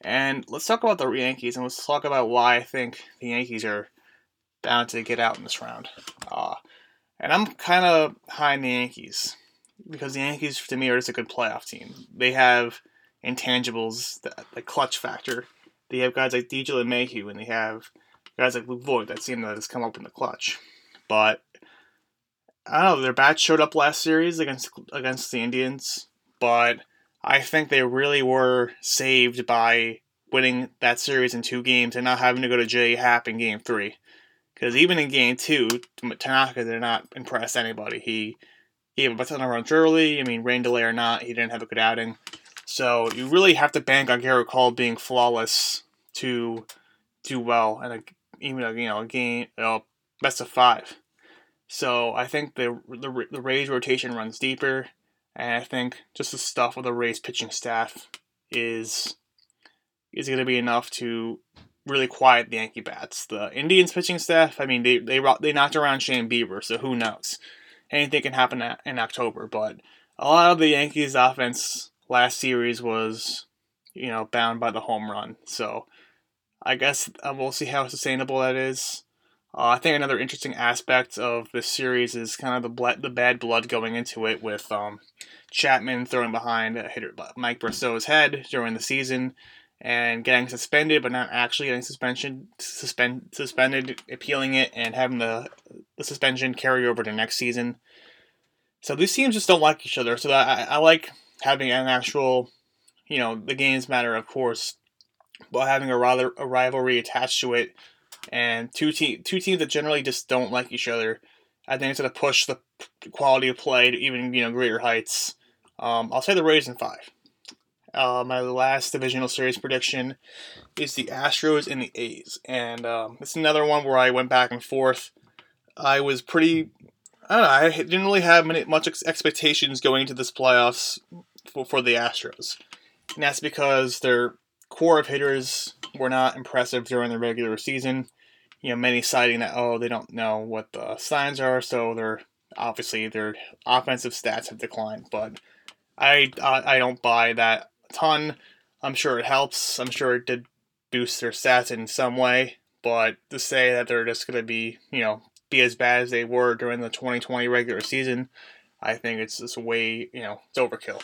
And let's talk about the Yankees and let's talk about why I think the Yankees are bound to get out in this round. Uh, and I'm kind of high in the Yankees because the Yankees, to me, are just a good playoff team. They have intangibles, the, the clutch factor. They have guys like DJ LeMahieu, and they have guys like Luke Voit that seem to has come up in the clutch. But I don't know, their bats showed up last series against against the Indians, but I think they really were saved by winning that series in two games and not having to go to J Happ in game three. Because even in game two, Tanaka did not impress anybody. He gave up a ton of runs early. I mean, rain delay or not, he didn't have a good outing. So you really have to bank on Gerrit Cole being flawless to do well in a even you know a game you know, best of five. So I think the, the the Rays rotation runs deeper, and I think just the stuff with the Rays pitching staff is is going to be enough to really quiet the Yankee bats. The Indians pitching staff, I mean, they they they knocked around Shane Bieber, so who knows? Anything can happen in October, but a lot of the Yankees' offense last series was, you know, bound by the home run. So I guess uh, we'll see how sustainable that is. Uh, I think another interesting aspect of this series is kind of the ble- the bad blood going into it with um, Chapman throwing behind hitter Mike Brosseau's head during the season and getting suspended, but not actually getting suspension suspend suspended, appealing it, and having the the suspension carry over to next season. So these teams just don't like each other. So I, I like having an actual, you know, the games matter, of course, but having a rather a rivalry attached to it and two te- two teams that generally just don't like each other. I think it's going to push the quality of play to even you know greater heights. Um, I'll say the Rays in five. Uh, my last divisional series prediction is the Astros and the A's, and um, it's another one where I went back and forth. I was pretty. I don't know. I didn't really have many, much expectations going into this playoffs for, for the Astros, and that's because their core of hitters were not impressive during the regular season. You know, many citing that oh they don't know what the signs are, so they're obviously their offensive stats have declined. But I I, I don't buy that a ton. I'm sure it helps. I'm sure it did boost their stats in some way. But to say that they're just going to be you know be as bad as they were during the 2020 regular season, I think it's just way you know it's overkill.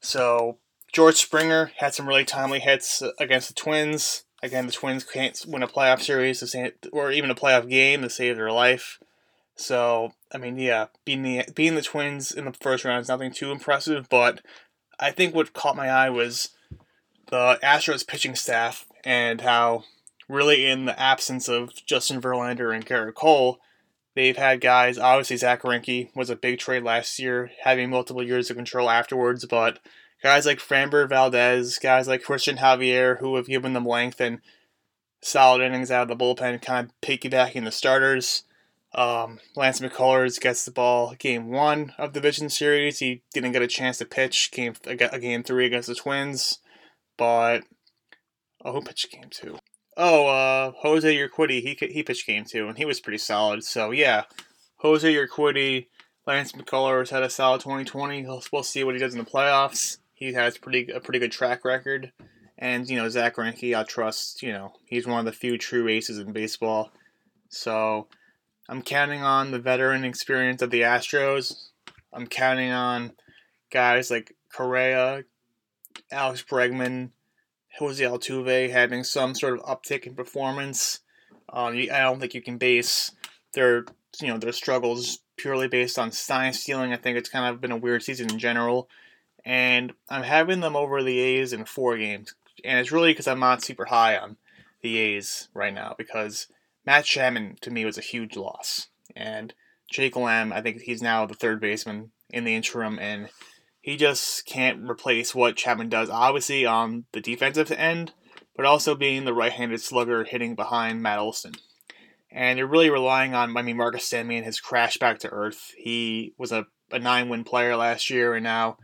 So George Springer had some really timely hits against the Twins. Again, the Twins can't win a playoff series save, or even a playoff game to save their life. So, I mean, yeah, being the being the Twins in the first round is nothing too impressive, but I think what caught my eye was the Astros pitching staff and how really in the absence of Justin Verlander and Gerrit Cole, they've had guys. Obviously, Zack Greinke was a big trade last year, having multiple years of control afterwards, but guys like Framber Valdez, guys like Cristian Javier, who have given them length and solid innings out of the bullpen, kind of piggybacking the starters. Um, Lance McCullers gets the ball game one of the Vision series. He didn't get a chance to pitch game a game three against the Twins, but oh, who pitched game two? Oh, uh, Jose Urquidy. He he pitched game two, and he was pretty solid. So yeah, Jose Urquidy, Lance McCullers had a solid 2020. We'll see what he does in the playoffs he has pretty a pretty good track record. And you know Zack Greinke, I trust. You know he's one of the few true aces in baseball. So I'm counting on the veteran experience of the Astros. I'm counting on guys like Correa, Alex Bregman, Jose Altuve having some sort of uptick in performance. Um, I don't think you can base their you know their struggles purely based on sign stealing. I think it's kind of been a weird season in general and I'm having them over the A's in four games. And it's really because I'm not super high on the A's right now because Matt Chapman to me was a huge loss. And Jake Lamb, I think he's now the third baseman in the interim, and he just can't replace what Chapman does, obviously on the defensive end, but also being the right handed slugger hitting behind Matt Olson. And you're really relying on, I mean, Marcus Semien has crashed back to earth. He was a, a nine win player last year, and now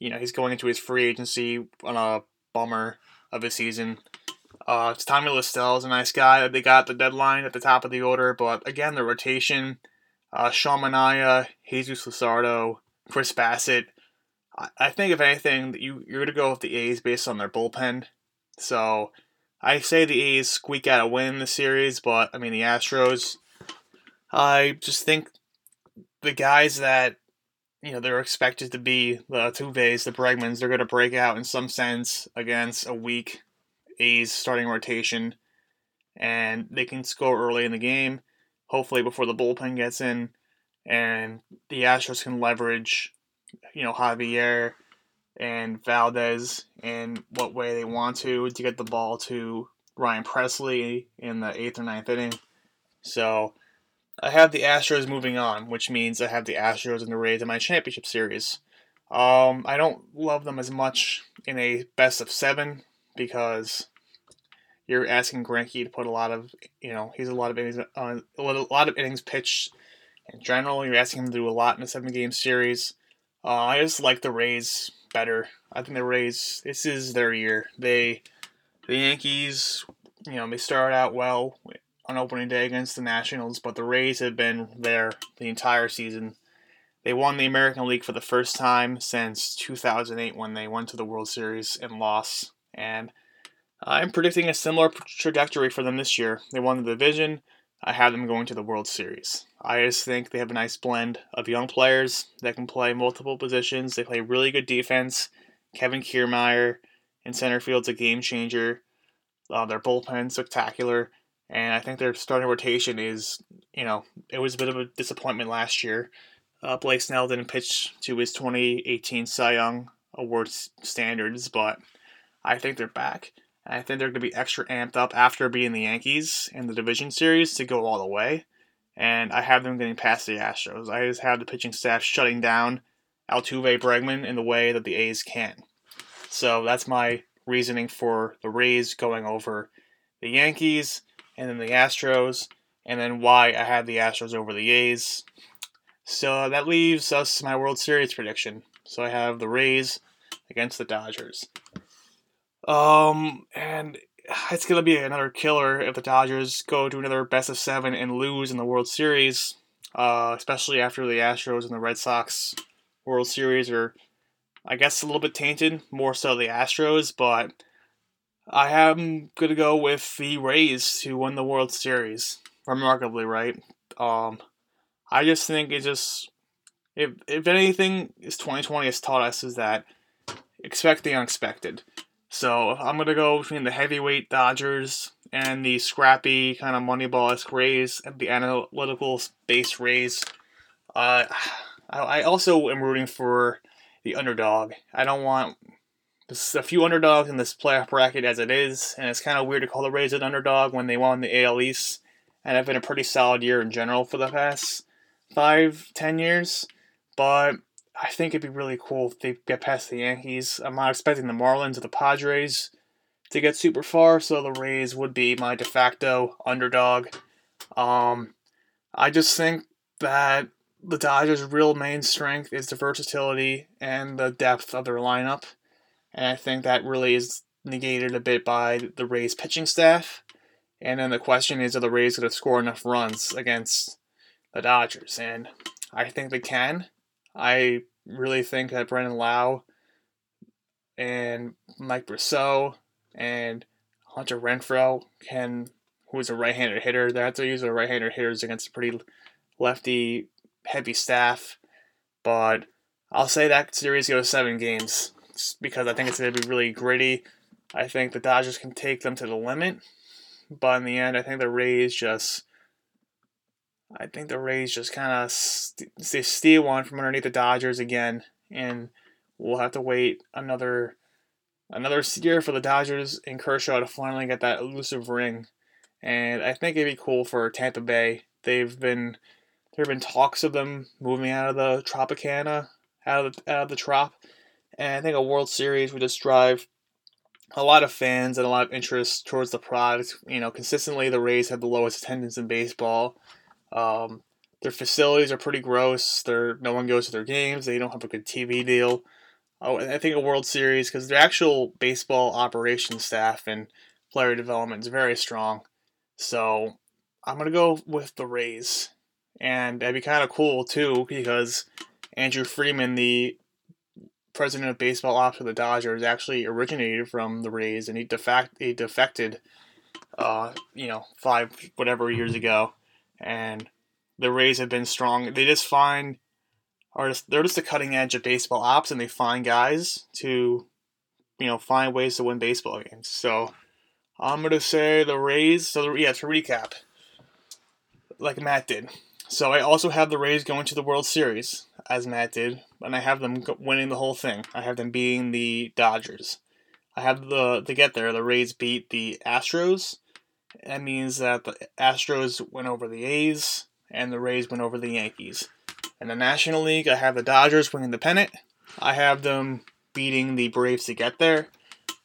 you know, he's going into his free agency on a bummer of his season. Uh, Tommy La Stella is a nice guy. They got the deadline at the top of the order, but again, the rotation, uh, Sean Jesus Luzardo, Chris Bassitt. I, I think if anything, you you're gonna go with the A's based on their bullpen. So I say the A's squeak out a win in the series, but I mean the Astros. I just think the guys that you know, they're expected to be the Tuves, the Bregmans. They're going to break out in some sense against a weak A's starting rotation, and they can score early in the game, hopefully before the bullpen gets in, and the Astros can leverage, you know, Javier and Valdez in what way they want to to get the ball to Ryan Pressly in the eighth or ninth inning. So I have the Astros moving on, which means I have the Astros and the Rays in my championship series. Um, I don't love them as much in a best of seven because you're asking Greinke to put a lot of, you know, he's a lot of innings, uh, a lot of innings pitched in general. You're asking him to do a lot in a seven game series. Uh, I just like the Rays better. I think the Rays, this is their year. They, the Yankees, you know, they started out well on opening day against the Nationals, but the Rays have been there the entire season. They won the American League for the first time since 2008 when they went to the World Series and lost. And I'm predicting a similar trajectory for them this year. They won the division. I have them going to the World Series. I just think they have a nice blend of young players that can play multiple positions. They play really good defense. Kevin Kiermaier in center field's a game changer. Uh, their bullpen spectacular and I think their starting rotation is, you know, it was a bit of a disappointment last year. Uh, Blake Snell didn't pitch to his 2018 Cy Young Awards standards, but I think they're back. I think they're going to be extra amped up after beating the Yankees in the division series to go all the way. And I have them getting past the Astros. I just have the pitching staff shutting down Altuve Bregman in the way that the A's can. So that's my reasoning for the Rays going over the Yankees and then the Astros, and then why I have the Astros over the A's. So that leaves us my World Series prediction. So I have the Rays against the Dodgers. Um, and it's gonna be another killer if the Dodgers go to another best of seven and lose in the World Series, uh, especially after the Astros and the Red Sox World Series are, I guess, a little bit tainted. More so the Astros, but I am gonna go with the Rays to win the World Series. Remarkably, right? Um, I just think it just if if anything is 2020 has taught us is that expect the unexpected. So I'm gonna go between the heavyweight Dodgers and the scrappy kind of moneyball esque Rays and the analytical base Rays. Uh, I also am rooting for the underdog. I don't want there's a few underdogs in this playoff bracket as it is, and it's kind of weird to call the Rays an underdog when they won the AL East and have been a pretty solid year in general for the past five, ten years. But I think it'd be really cool if they get past the Yankees. I'm not expecting the Marlins or the Padres to get super far, so the Rays would be my de facto underdog. Um, I just think that the Dodgers' real main strength is the versatility and the depth of their lineup. And I think that really is negated a bit by the Rays pitching staff. And then the question is, are the Rays going to score enough runs against the Dodgers? And I think they can. I really think that Brandon Lowe and Mike Brosseau and Hunter Renfroe can, who is a right-handed hitter, they have to use their right-handed hitters against a pretty lefty heavy staff. But I'll say that series goes seven games because I think it's going to be really gritty. I think the Dodgers can take them to the limit, but in the end, I think the Rays just. I think the Rays just kind of st- they steal one from underneath the Dodgers again, and we'll have to wait another another year for the Dodgers and Kershaw to finally get that elusive ring. And I think it'd be cool for Tampa Bay. They've been there have been talks of them moving out of the Tropicana, out of the, out of the Trop, and I think a World Series would just drive a lot of fans and a lot of interest towards the product. You know, consistently the Rays have the lowest attendance in baseball. Um, their facilities are pretty gross. They're, no one goes to their games. They don't have a good TV deal. Oh, and I think a World Series because their actual baseball operations staff and player development is very strong. So I'm gonna go with the Rays, and that'd be kind of cool too because Andrew Friedman, the president of baseball ops for the Dodgers actually originated from the Rays, and he defect he defected, uh, you know, five whatever years ago, and the Rays have been strong. They just find are just they're just the cutting edge of baseball ops, and they find guys to, you know, find ways to win baseball games. So I'm gonna say the Rays. So yeah, to recap, like Matt did. So I also have the Rays going to the World Series, as Matt did, and I have them winning the whole thing. I have them beating the Dodgers. I have the to get there. The Rays beat the Astros. That means that the Astros went over the A's and the Rays went over the Yankees. In the National League, I have the Dodgers winning the pennant. I have them beating the Braves to get there,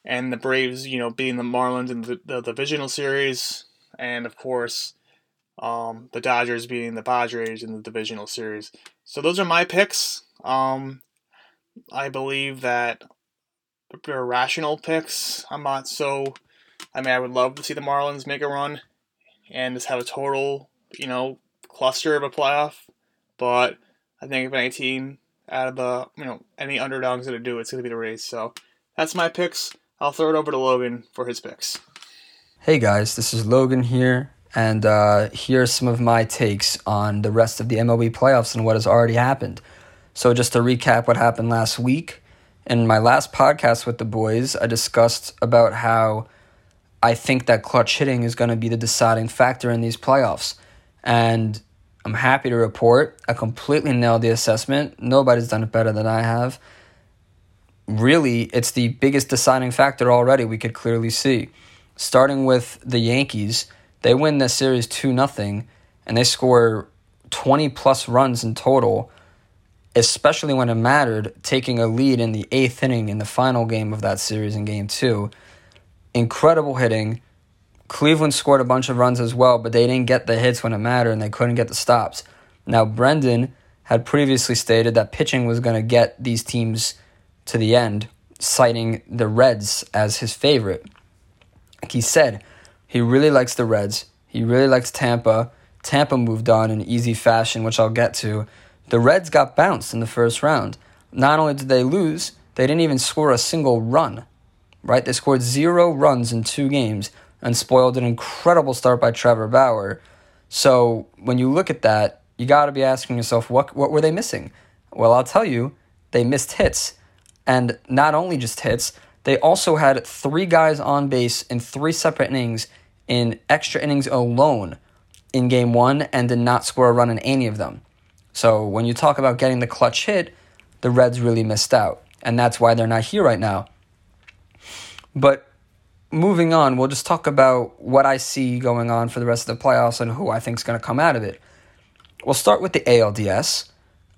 and the Braves, you know, beating the Marlins in the, the divisional series, and of course um, the Dodgers beating the Padres in the divisional series. So those are my picks. Um, I believe that they're rational picks. I'm not so. I mean, I would love to see the Marlins make a run and just have a total, you know, cluster of a playoff. But I think if any team out of the, you know, any underdogs going to do, it's going to be the Rays. So that's my picks. I'll throw it over to Logan for his picks. Hey guys, this is Logan here and uh, here are some of my takes on the rest of the MLB playoffs and what has already happened. So, just to recap what happened last week, in my last podcast with the boys, I discussed about how I think that clutch hitting is going to be the deciding factor in these playoffs. And I'm happy to report I completely nailed the assessment. Nobody's done it better than I have. really, it's the biggest deciding factor already. We could clearly see. Starting with the Yankees, they win this series 2 nothing, and they score 20 plus runs in total, especially when it mattered, taking a lead in the eighth inning in the final game of that series in game two. Incredible hitting. Cleveland scored a bunch of runs as well, but they didn't get the hits when it mattered and they couldn't get the stops. Now, Brendan had previously stated that pitching was going to get these teams to the end, citing the Reds as his favorite. Like he said, he really likes the Reds. He really likes Tampa. Tampa moved on in easy fashion, which I'll get to. The Reds got bounced in the first round. Not only did they lose, they didn't even score a single run. Right? They scored zero runs in two games and spoiled an incredible start by Trevor Bauer. So when you look at that, you got to be asking yourself, what what were they missing? Well, I'll tell you, they missed hits, and not only just hits, they also had three guys on base in three separate innings in extra innings alone in game one and did not score a run in any of them. So when you talk about getting the clutch hit, the Reds really missed out. And that's why they're not here right now. But moving on, we'll just talk about what I see going on for the rest of the playoffs and who I think is going to come out of it. We'll start with the ALDS.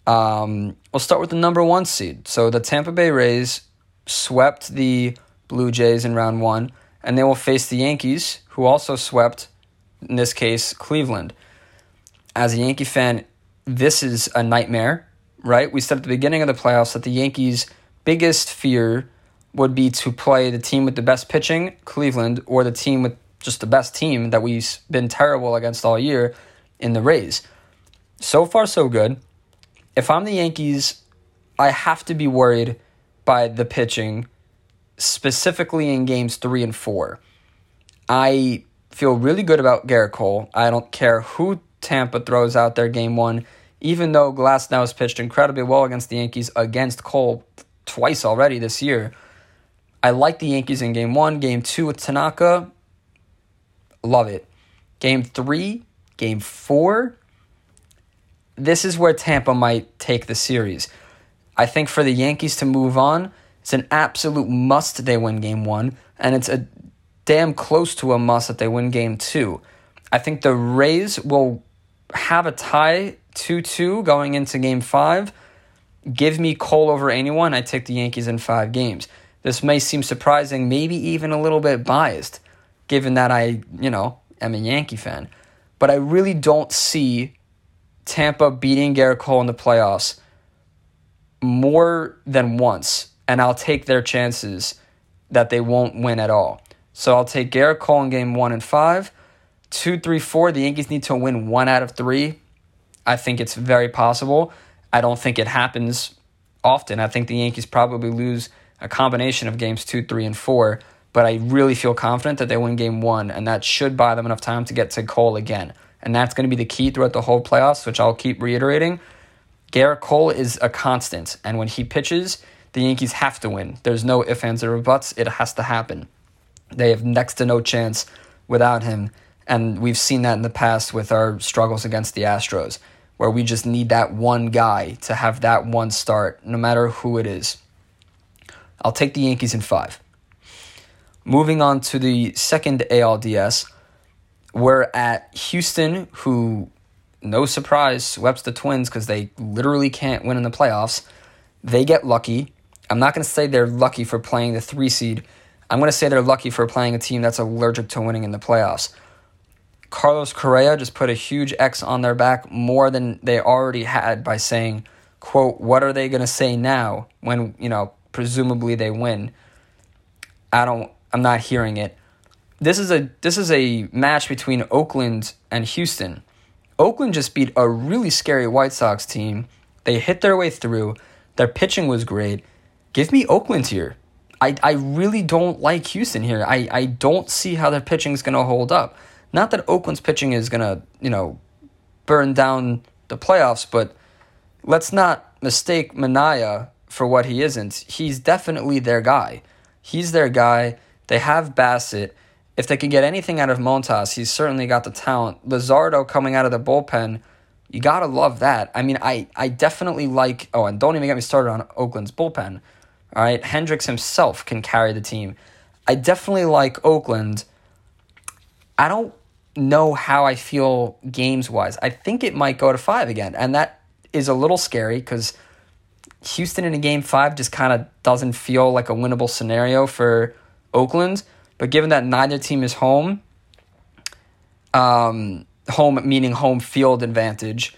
Um, we'll start with the number one seed. So the Tampa Bay Rays swept the Blue Jays in round one, and they will face the Yankees, who also swept in this case, Cleveland. As a Yankee fan, this is a nightmare, right? We said at the beginning of the playoffs that the Yankees' biggest fear would be to play the team with the best pitching, Cleveland, or the team with just the best team that we've been terrible against all year in the Rays. So far, so good. If I'm the Yankees, I have to be worried by the pitching, specifically in games three and four. I feel really good about Gerrit Cole. I don't care who Tampa throws out there game one, even though Glasnow has pitched incredibly well against the Yankees against Cole twice already this year. I like the Yankees in game one. Game two with Tanaka, love it. Game three, game four, this is where Tampa might take the series. I think for the Yankees to move on, it's an absolute must they win game one, and it's a damn close to a must that they win game two. I think the Rays will have a tie 2 2 going into game five. Give me Cole over anyone. I take the Yankees in five games. This may seem surprising, maybe even a little bit biased, given that I, you know, am a Yankee fan. But I really don't see Tampa beating Gerrit Cole in the playoffs more than once, and I'll take their chances that they won't win at all. So I'll take Gerrit Cole in game one and five. Two, three, four. The Yankees need to win one out of three. I think it's very possible. I don't think it happens often. I think the Yankees probably lose a combination of games two, three, and four. But I really feel confident that they win game one, and that should buy them enough time to get to Cole again. And that's going to be the key throughout the whole playoffs, which I'll keep reiterating. Gerrit Cole is a constant, and when he pitches, the Yankees have to win. There's no ifs, ands, or buts. It has to happen. They have next to no chance without him. And we've seen that in the past with our struggles against the Astros, where we just need that one guy to have that one start, no matter who it is. I'll take the Yankees in five. Moving on to the second ALDS, we're at Houston, who, no surprise, swept the Twins because they literally can't win in the playoffs. They get lucky. I'm not going to say they're lucky for playing the three seed I'm going to say they're lucky for playing a team that's allergic to winning in the playoffs. Carlos Correa just put a huge X on their back more than they already had by saying, quote, what are they going to say now when, you know, presumably they win? I don't I'm not hearing it. This is a this is a match between Oakland and Houston. Oakland just beat a really scary White Sox team. They hit their way through. Their pitching was great. Give me Oakland here. I, I really don't like Houston here. I, I don't see how their pitching is going to hold up. Not that Oakland's pitching is going to, you know, burn down the playoffs, but let's not mistake Manaea for what he isn't. He's definitely their guy. He's their guy. They have Bassitt. If they can get anything out of Montas, he's certainly got the talent. Luzardo coming out of the bullpen, you got to love that. I mean, I, I definitely like, oh, and don't even get me started on Oakland's bullpen. All right, Hendriks himself can carry the team. I definitely like Oakland. I don't know how I feel games wise. I think it might go to five again, and that is a little scary because Houston in a game five just kind of doesn't feel like a winnable scenario for Oakland. But given that neither team is home, um, home meaning home field advantage,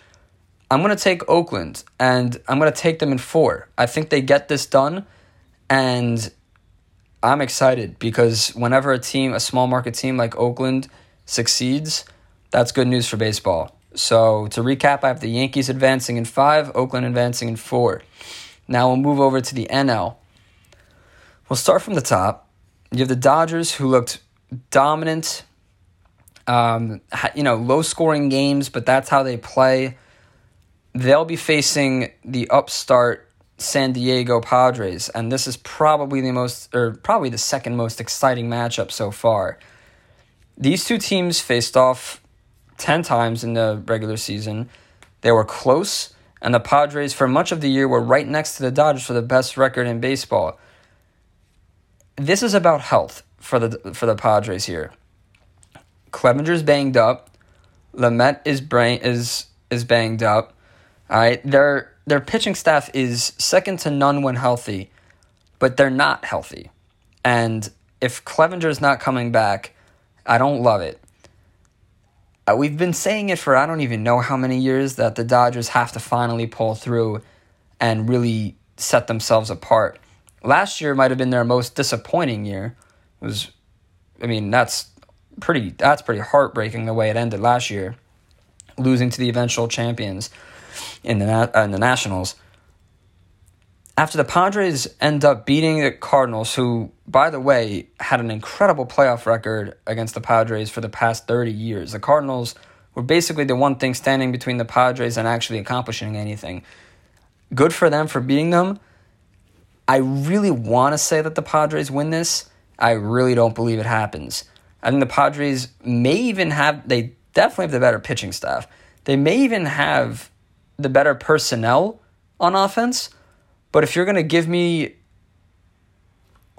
I'm going to take Oakland and I'm going to take them in four. I think they get this done, and I'm excited because whenever a team, a small market team like Oakland, succeeds, that's good news for baseball. So to recap, I have the Yankees advancing in five, Oakland advancing in four. Now we'll move over to the NL. We'll start from the top. You have the Dodgers, who looked dominant. Um, you know, low scoring games, but that's how they play. They'll be facing the upstart San Diego Padres, and this is probably the most, or probably the second most exciting matchup so far. These two teams faced off 10 times in the regular season. They were close, and the Padres, for much of the year, were right next to the Dodgers for the best record in baseball. This is about health for the for the Padres here. Clevinger's banged up. Lamet is brain is is banged up. All right, their their pitching staff is second to none when healthy, but they're not healthy. And if Clevinger's not coming back, I don't love it. Uh, we've been saying it for I don't even know how many years that the Dodgers have to finally pull through and really set themselves apart. Last year might have been their most disappointing year. It was, I mean, that's pretty that's pretty heartbreaking the way it ended last year, losing to the eventual champions in the uh, in the Nationals. After the Padres end up beating the Cardinals, who, by the way, had an incredible playoff record against the Padres for the past 30 years, the Cardinals were basically the one thing standing between the Padres and actually accomplishing anything. Good for them for beating them. I really want to say that the Padres win this. I really don't believe it happens. I think the Padres may even have, they definitely have the better pitching staff. They may even have the better personnel on offense but if you're going to give me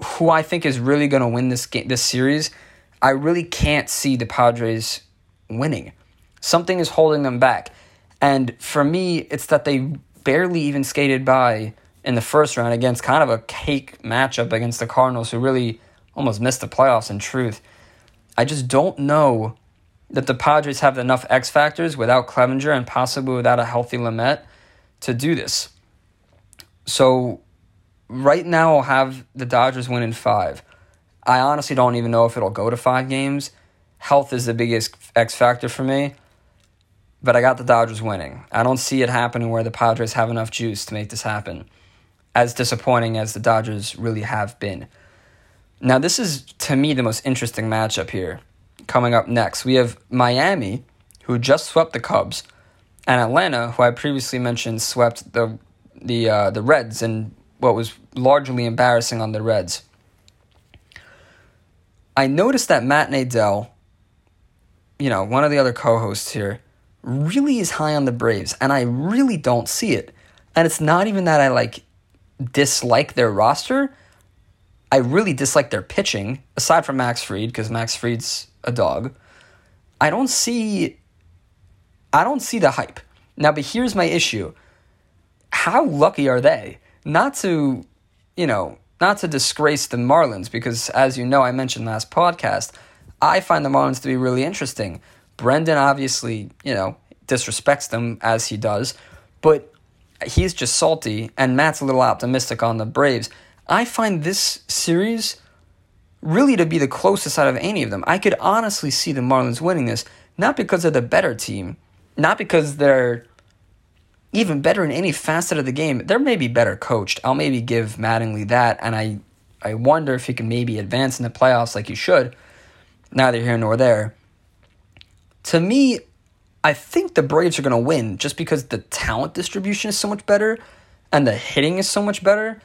who I think is really going to win this game, this series, I really can't see the Padres winning. Something is holding them back. And for me, it's that they barely even skated by in the first round against kind of a cake matchup against the Cardinals, who really almost missed the playoffs in truth. I just don't know that the Padres have enough X factors without Clevinger and possibly without a healthy Lamet to do this. So right now I'll have the Dodgers win in five. I honestly don't even know if it'll go to five games. Health is the biggest X factor for me. But I got the Dodgers winning. I don't see it happening where the Padres have enough juice to make this happen. As disappointing as the Dodgers really have been. Now, this is to me the most interesting matchup here. Coming up next, we have Miami, who just swept the Cubs, and Atlanta, who I previously mentioned swept the the uh, the Reds and what was largely embarrassing on the Reds. I noticed that Matt Nadell, you know, one of the other co-hosts here, really is high on the Braves, and I really don't see it. And it's not even that I like dislike their roster. I really dislike their pitching, aside from Max Fried, because Max Fried's a dog. I don't see I don't see the hype. Now, but here's my issue how lucky are they not to, you know, not to disgrace the Marlins? Because as you know, I mentioned last podcast, I find the Marlins to be really interesting. Brendan obviously, you know, disrespects them as he does, but he's just salty, and Matt's a little optimistic on the Braves. I find this series really to be the closest out of any of them. I could honestly see the Marlins winning this, not because they're the better team, not because they're even better in any facet of the game. They're maybe better coached. I'll maybe give Mattingly that, and I, I wonder if he can maybe advance in the playoffs like he should. Neither here nor there. To me, I think the Braves are going to win just because the talent distribution is so much better and the hitting is so much better.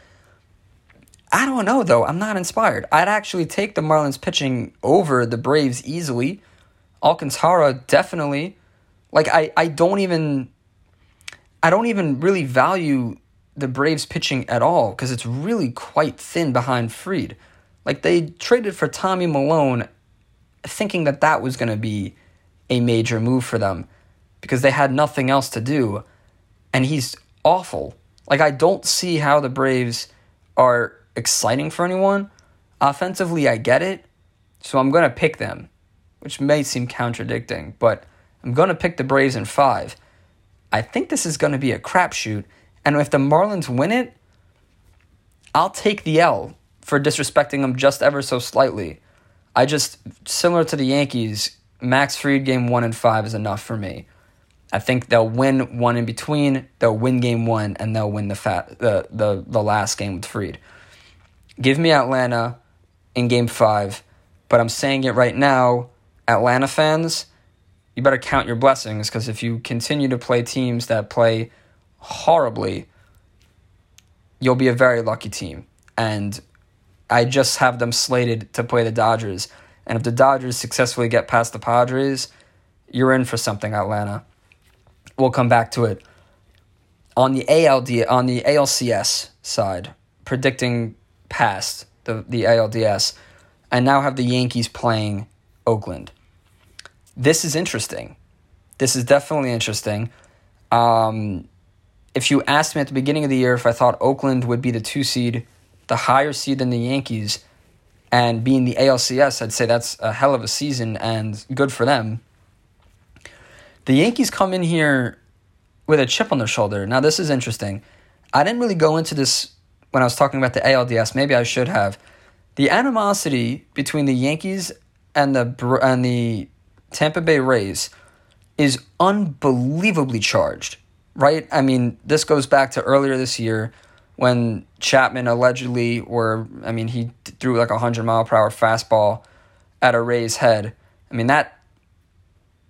I don't know though. I'm not inspired. I'd actually take the Marlins pitching over the Braves easily. Alcantara definitely. Like I, I don't even I don't even really value the Braves pitching at all because it's really quite thin behind Fried. Like they traded for Tommy Milone thinking that that was going to be a major move for them because they had nothing else to do and he's awful. Like I don't see how the Braves are exciting for anyone. Offensively, I get it. So I'm going to pick them, which may seem contradicting, but I'm going to pick the Braves in 5. I think this is going to be a crapshoot and if the Marlins win it, I'll take the L for disrespecting them just ever so slightly. I just, similar to the Yankees, Max Fried game one and five is enough for me. I think they'll win one in between, they'll win game one, and they'll win the fat the the, the last game with Fried. Give me Atlanta in game five, but I'm saying it right now, Atlanta fans, you better count your blessings because if you continue to play teams that play horribly, you'll be a very lucky team. And I just have them slated to play the Dodgers. And if the Dodgers successfully get past the Padres, you're in for something, Atlanta. We'll come back to it. On the ALD on the ALCS side, predicting past the, the ALDS, I now have the Yankees playing Oakland. This is interesting. This is definitely interesting. Um, if you asked me at the beginning of the year if I thought Oakland would be the two seed, the higher seed than the Yankees, and being the ALCS, I'd say that's a hell of a season and good for them. The Yankees come in here with a chip on their shoulder. Now, this is interesting. I didn't really go into this when I was talking about the ALDS. Maybe I should have. The animosity between the Yankees and the and the Tampa Bay Rays is unbelievably charged right? I mean, this goes back to earlier this year when Chapman allegedly, or I mean, he threw like a hundred mile per hour fastball at a Ray's head. I mean that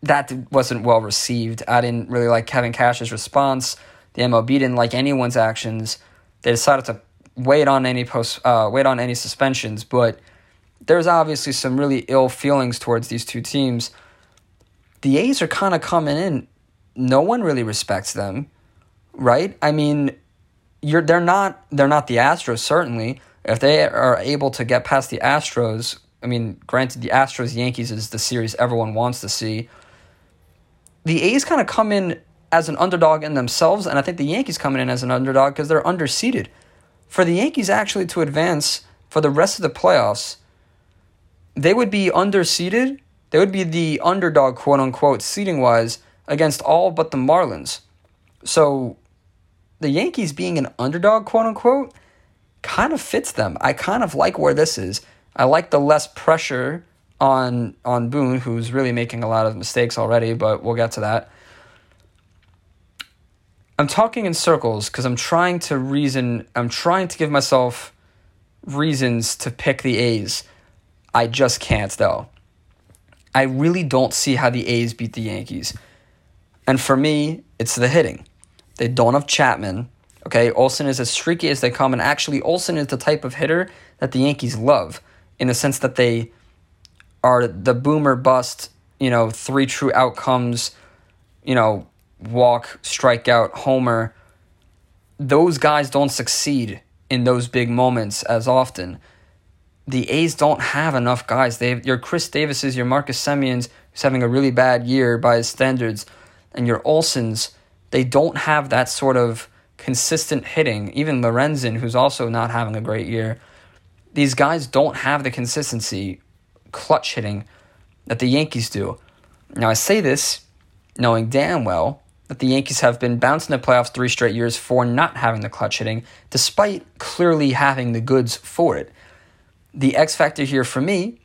that wasn't well received. I didn't really like Kevin Cash's response. The MLB didn't like anyone's actions. They decided to wait on any post, uh, wait on any suspensions, but there's obviously some really ill feelings towards these two teams. The A's are kind of coming in no one really respects them, right? I mean, you're they're not they're not the Astros certainly. If they are able to get past the Astros, I mean, granted the Astros Yankees is the series everyone wants to see. The A's kind of come in as an underdog in themselves, and I think the Yankees coming in as an underdog because they're underseeded. For the Yankees actually to advance for the rest of the playoffs, they would be underseeded. They would be the underdog, quote unquote, seeding wise, against all but the Marlins. So the Yankees being an underdog, quote unquote, kind of fits them. I kind of like where this is. I like the less pressure on on Boone, who's really making a lot of mistakes already, but we'll get to that. I'm talking in circles because I'm trying to reason. I'm trying to give myself reasons to pick the A's. I just can't though. I really don't see how the A's beat the Yankees. And for me, it's the hitting. They don't have Chapman. Okay, Olson is as streaky as they come, and actually, Olson is the type of hitter that the Yankees love in the sense that they are the boomer bust, you know, three true outcomes, you know, walk, strikeout, homer. Those guys don't succeed in those big moments as often. The A's don't have enough guys. They have your Khris Davises, your Marcus Semiens, who's having a really bad year by his standards and your Olsons, they don't have that sort of consistent hitting. Even Lorenzen, who's also not having a great year, these guys don't have the consistency, clutch hitting that the Yankees do. Now, I say this knowing damn well that the Yankees have been bouncing the playoffs three straight years for not having the clutch hitting, despite clearly having the goods for it. The X factor here for me,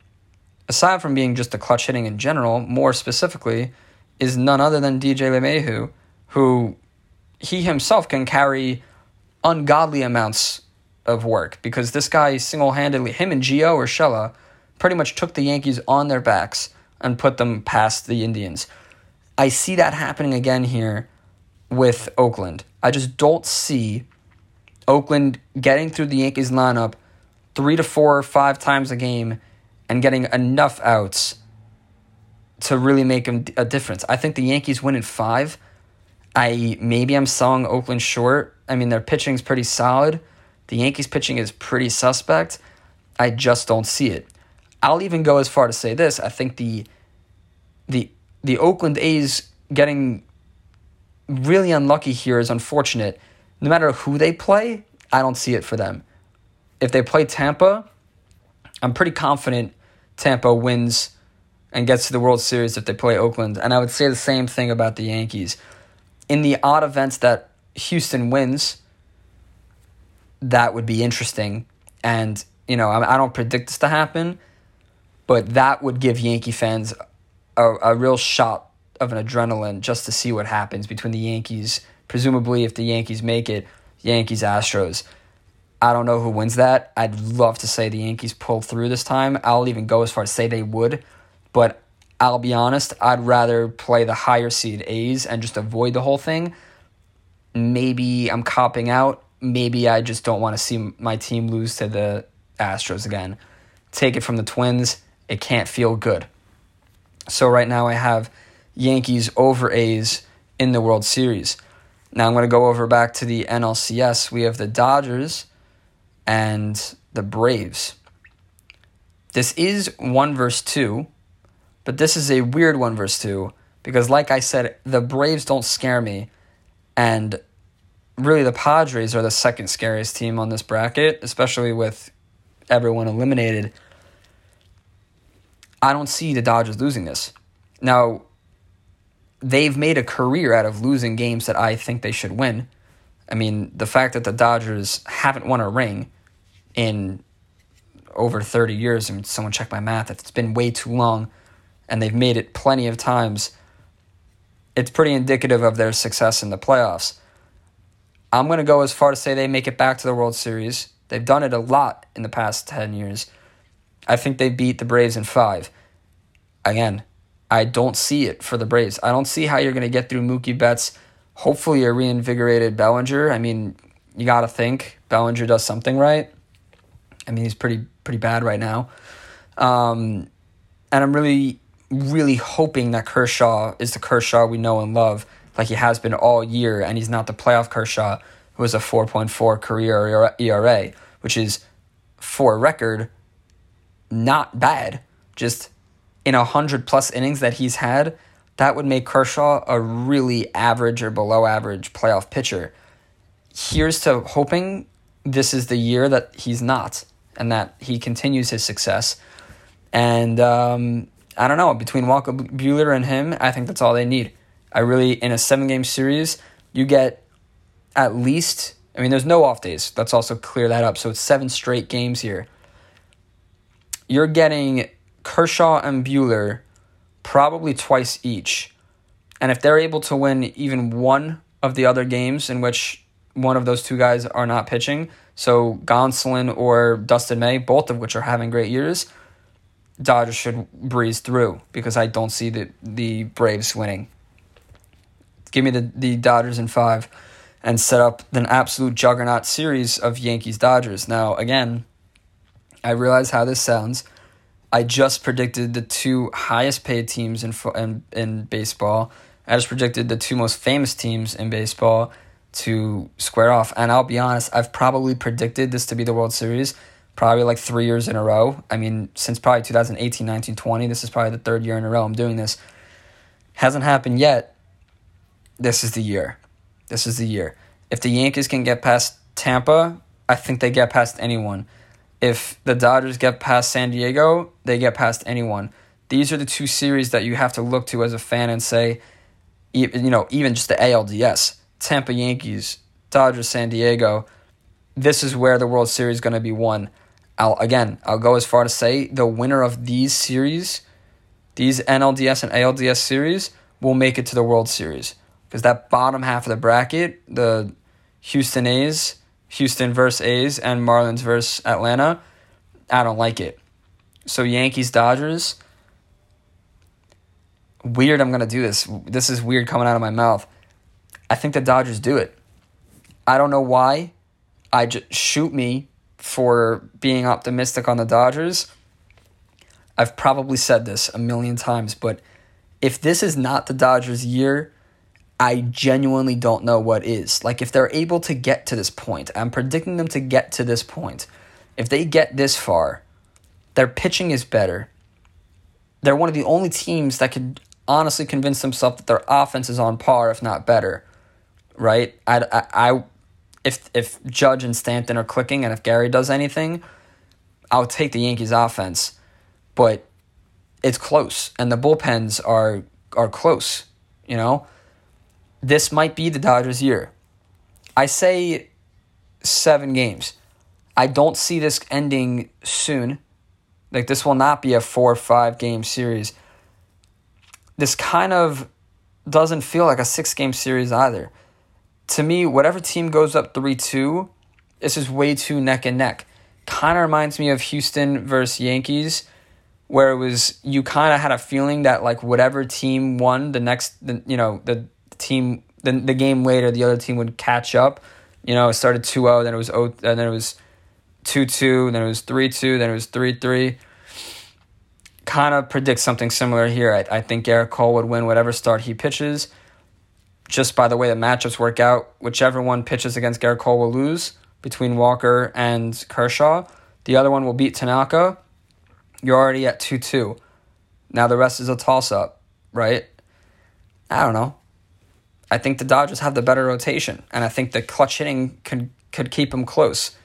aside from being just the clutch hitting in general, more specifically, is none other than DJ LeMahieu, who he himself can carry ungodly amounts of work because this guy single handedly, him and Gio Urshela, pretty much took the Yankees on their backs and put them past the Indians. I see that happening again here with Oakland. I just don't see Oakland getting through the Yankees lineup three to four or five times a game and getting enough outs to really make a difference. I think the Yankees win in five. I maybe I'm selling Oakland short. I mean, their pitching's pretty solid. The Yankees pitching is pretty suspect. I just don't see it. I'll even go as far to say this. I think the the the Oakland A's getting really unlucky here is unfortunate. No matter who they play, I don't see it for them. If they play Tampa, I'm pretty confident Tampa wins and gets to the World Series if they play Oakland. And I would say the same thing about the Yankees. In the odd events that Houston wins, that would be interesting. And, you know, I don't predict this to happen, but that would give Yankee fans a, a real shot of an adrenaline just to see what happens between the Yankees. Presumably, if the Yankees make it, Yankees Astros. I don't know who wins that. I'd love to say the Yankees pull through this time. I'll even go as far as say they would, but I'll be honest, I'd rather play the higher seed A's and just avoid the whole thing. Maybe I'm copping out. Maybe I just don't want to see my team lose to the Astros again. Take it from the Twins. It can't feel good. So right now I have Yankees over A's in the World Series. Now I'm going to go over back to the NLCS. We have the Dodgers and the Braves. This is 1 verse 2, but this is a weird 1 verse 2 because, like I said, the Braves don't scare me, and really the Padres are the second scariest team on this bracket, especially with everyone eliminated. I don't see the Dodgers losing this. Now, they've made a career out of losing games that I think they should win. I mean, the fact that the Dodgers haven't won a ring in over 30 years, I mean, someone check my math, it's been way too long, and they've made it plenty of times. It's pretty indicative of their success in the playoffs. I'm going to go as far to say they make it back to the World Series. They've done it a lot in the past 10 years. I think they beat the Braves in five. Again, I don't see it for the Braves. I don't see how you're going to get through Mookie Betts hopefully a reinvigorated Bellinger. I mean, you got to think Bellinger does something right. I mean, he's pretty pretty bad right now. Um, and I'm really really hoping that Kershaw is the Kershaw we know and love, like he has been all year, and he's not the playoff Kershaw who has a 4.4 career ERA, which is for record not bad. Just in a hundred plus innings that he's had, that would make Kershaw a really average or below average playoff pitcher. Here's to hoping this is the year that he's not and that he continues his success. And um, I don't know, between Walker Buehler and him, I think that's all they need. I really, in a seven game series, you get at least, I mean, there's no off days. Let's also clear that up. So it's seven straight games here. You're getting Kershaw and Buehler probably twice each. And if they're able to win even one of the other games in which one of those two guys are not pitching, so Gonsolin or Dustin May, both of which are having great years, Dodgers should breeze through because I don't see the, the Braves winning. Give me the, the Dodgers in five and set up an absolute juggernaut series of Yankees Dodgers. Now, again, I realize how this sounds. I just predicted the two highest paid teams in, in in baseball. I just predicted the two most famous teams in baseball to square off. And I'll be honest, I've probably predicted this to be the World Series probably like three years in a row. I mean, since probably 2018, 19, 20. This is probably the third year in a row I'm doing this. Hasn't happened yet. This is the year. This is the year. If the Yankees can get past Tampa, I think they get past anyone if the Dodgers get past San Diego, they get past anyone. These are the two series that you have to look to as a fan and say, you know, even just the ALDS, Tampa Yankees, Dodgers, San Diego. This is where the World Series is going to be won. I'll again, I'll go as far to say the winner of these series, these NLDS and ALDS series, will make it to the World Series because that bottom half of the bracket, the Houston A's Houston versus A's and Marlins versus Atlanta, I don't like it. So Yankees Dodgers. Weird, I'm gonna do this. This is weird coming out of my mouth. I think the Dodgers do it. I don't know why. I just shoot me for being optimistic on the Dodgers. I've probably said this a million times, but if this is not the Dodgers' year, I genuinely don't know what is. Like, if they're able to get to this point, I'm predicting them to get to this point. If they get this far, their pitching is better. They're one of the only teams that could honestly convince themselves that their offense is on par, if not better. Right? I, I, I if if Judge and Stanton are clicking, and if Gary does anything, I'll take the Yankees offense. But it's close, and the bullpens are are close. You know, this might be the Dodgers' year. I say seven games. I don't see this ending soon. Like this will not be a four or five game series. This kind of doesn't feel like a six game series either. To me, whatever team goes up 3 2, this is way too neck and neck. Kind of reminds me of Houston versus Yankees, where it was you kind of had a feeling that like whatever team won the next, the, you know, the team the, the game later the other team would catch up. You know, it started 2-0, then it was 0, and then it was 2-2, then it was 3-2, then it was 3-3. Kind of predicts something similar here. I, I think Gerrit Cole would win whatever start he pitches. Just by the way the matchups work out, whichever one pitches against Gerrit Cole will lose between Walker and Kershaw. The other one will beat Tanaka. You're already at 2 2. Now the rest is a toss up, right? I don't know. I think the Dodgers have the better rotation, and I think the clutch hitting could could keep them close.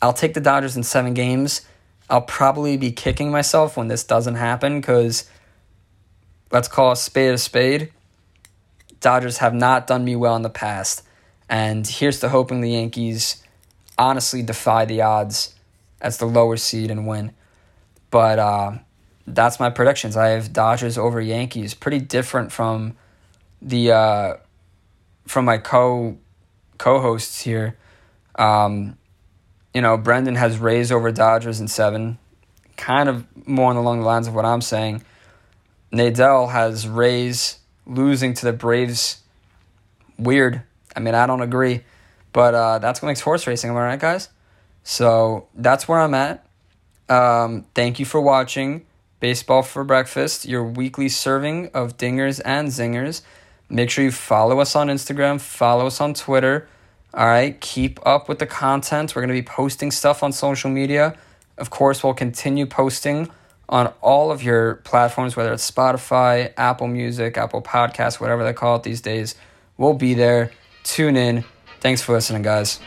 I'll take the Dodgers in seven games. I'll probably be kicking myself when this doesn't happen because let's call a spade a spade. Dodgers have not done me well in the past, and here's to hoping the Yankees honestly defy the odds as the lower seed and win. But uh, that's my predictions. I have Dodgers over Yankees. Pretty different from the uh, from my co co-hosts here. Um, you know, Brendan has Rays over Dodgers in seven, kind of more along the lines of what I'm saying. Nadell has Rays losing to the Braves. Weird. I mean, I don't agree, but uh, that's what makes horse racing. Am I right, guys? So that's where I'm at. Um, thank you for watching Baseball for Breakfast, your weekly serving of dingers and zingers. Make sure you follow us on Instagram, follow us on Twitter. All right, keep up with the content. We're going to be posting stuff on social media. Of course, we'll continue posting on all of your platforms, whether it's Spotify, Apple Music, Apple Podcasts, whatever they call it these days. We'll be there. Tune in. Thanks for listening, guys.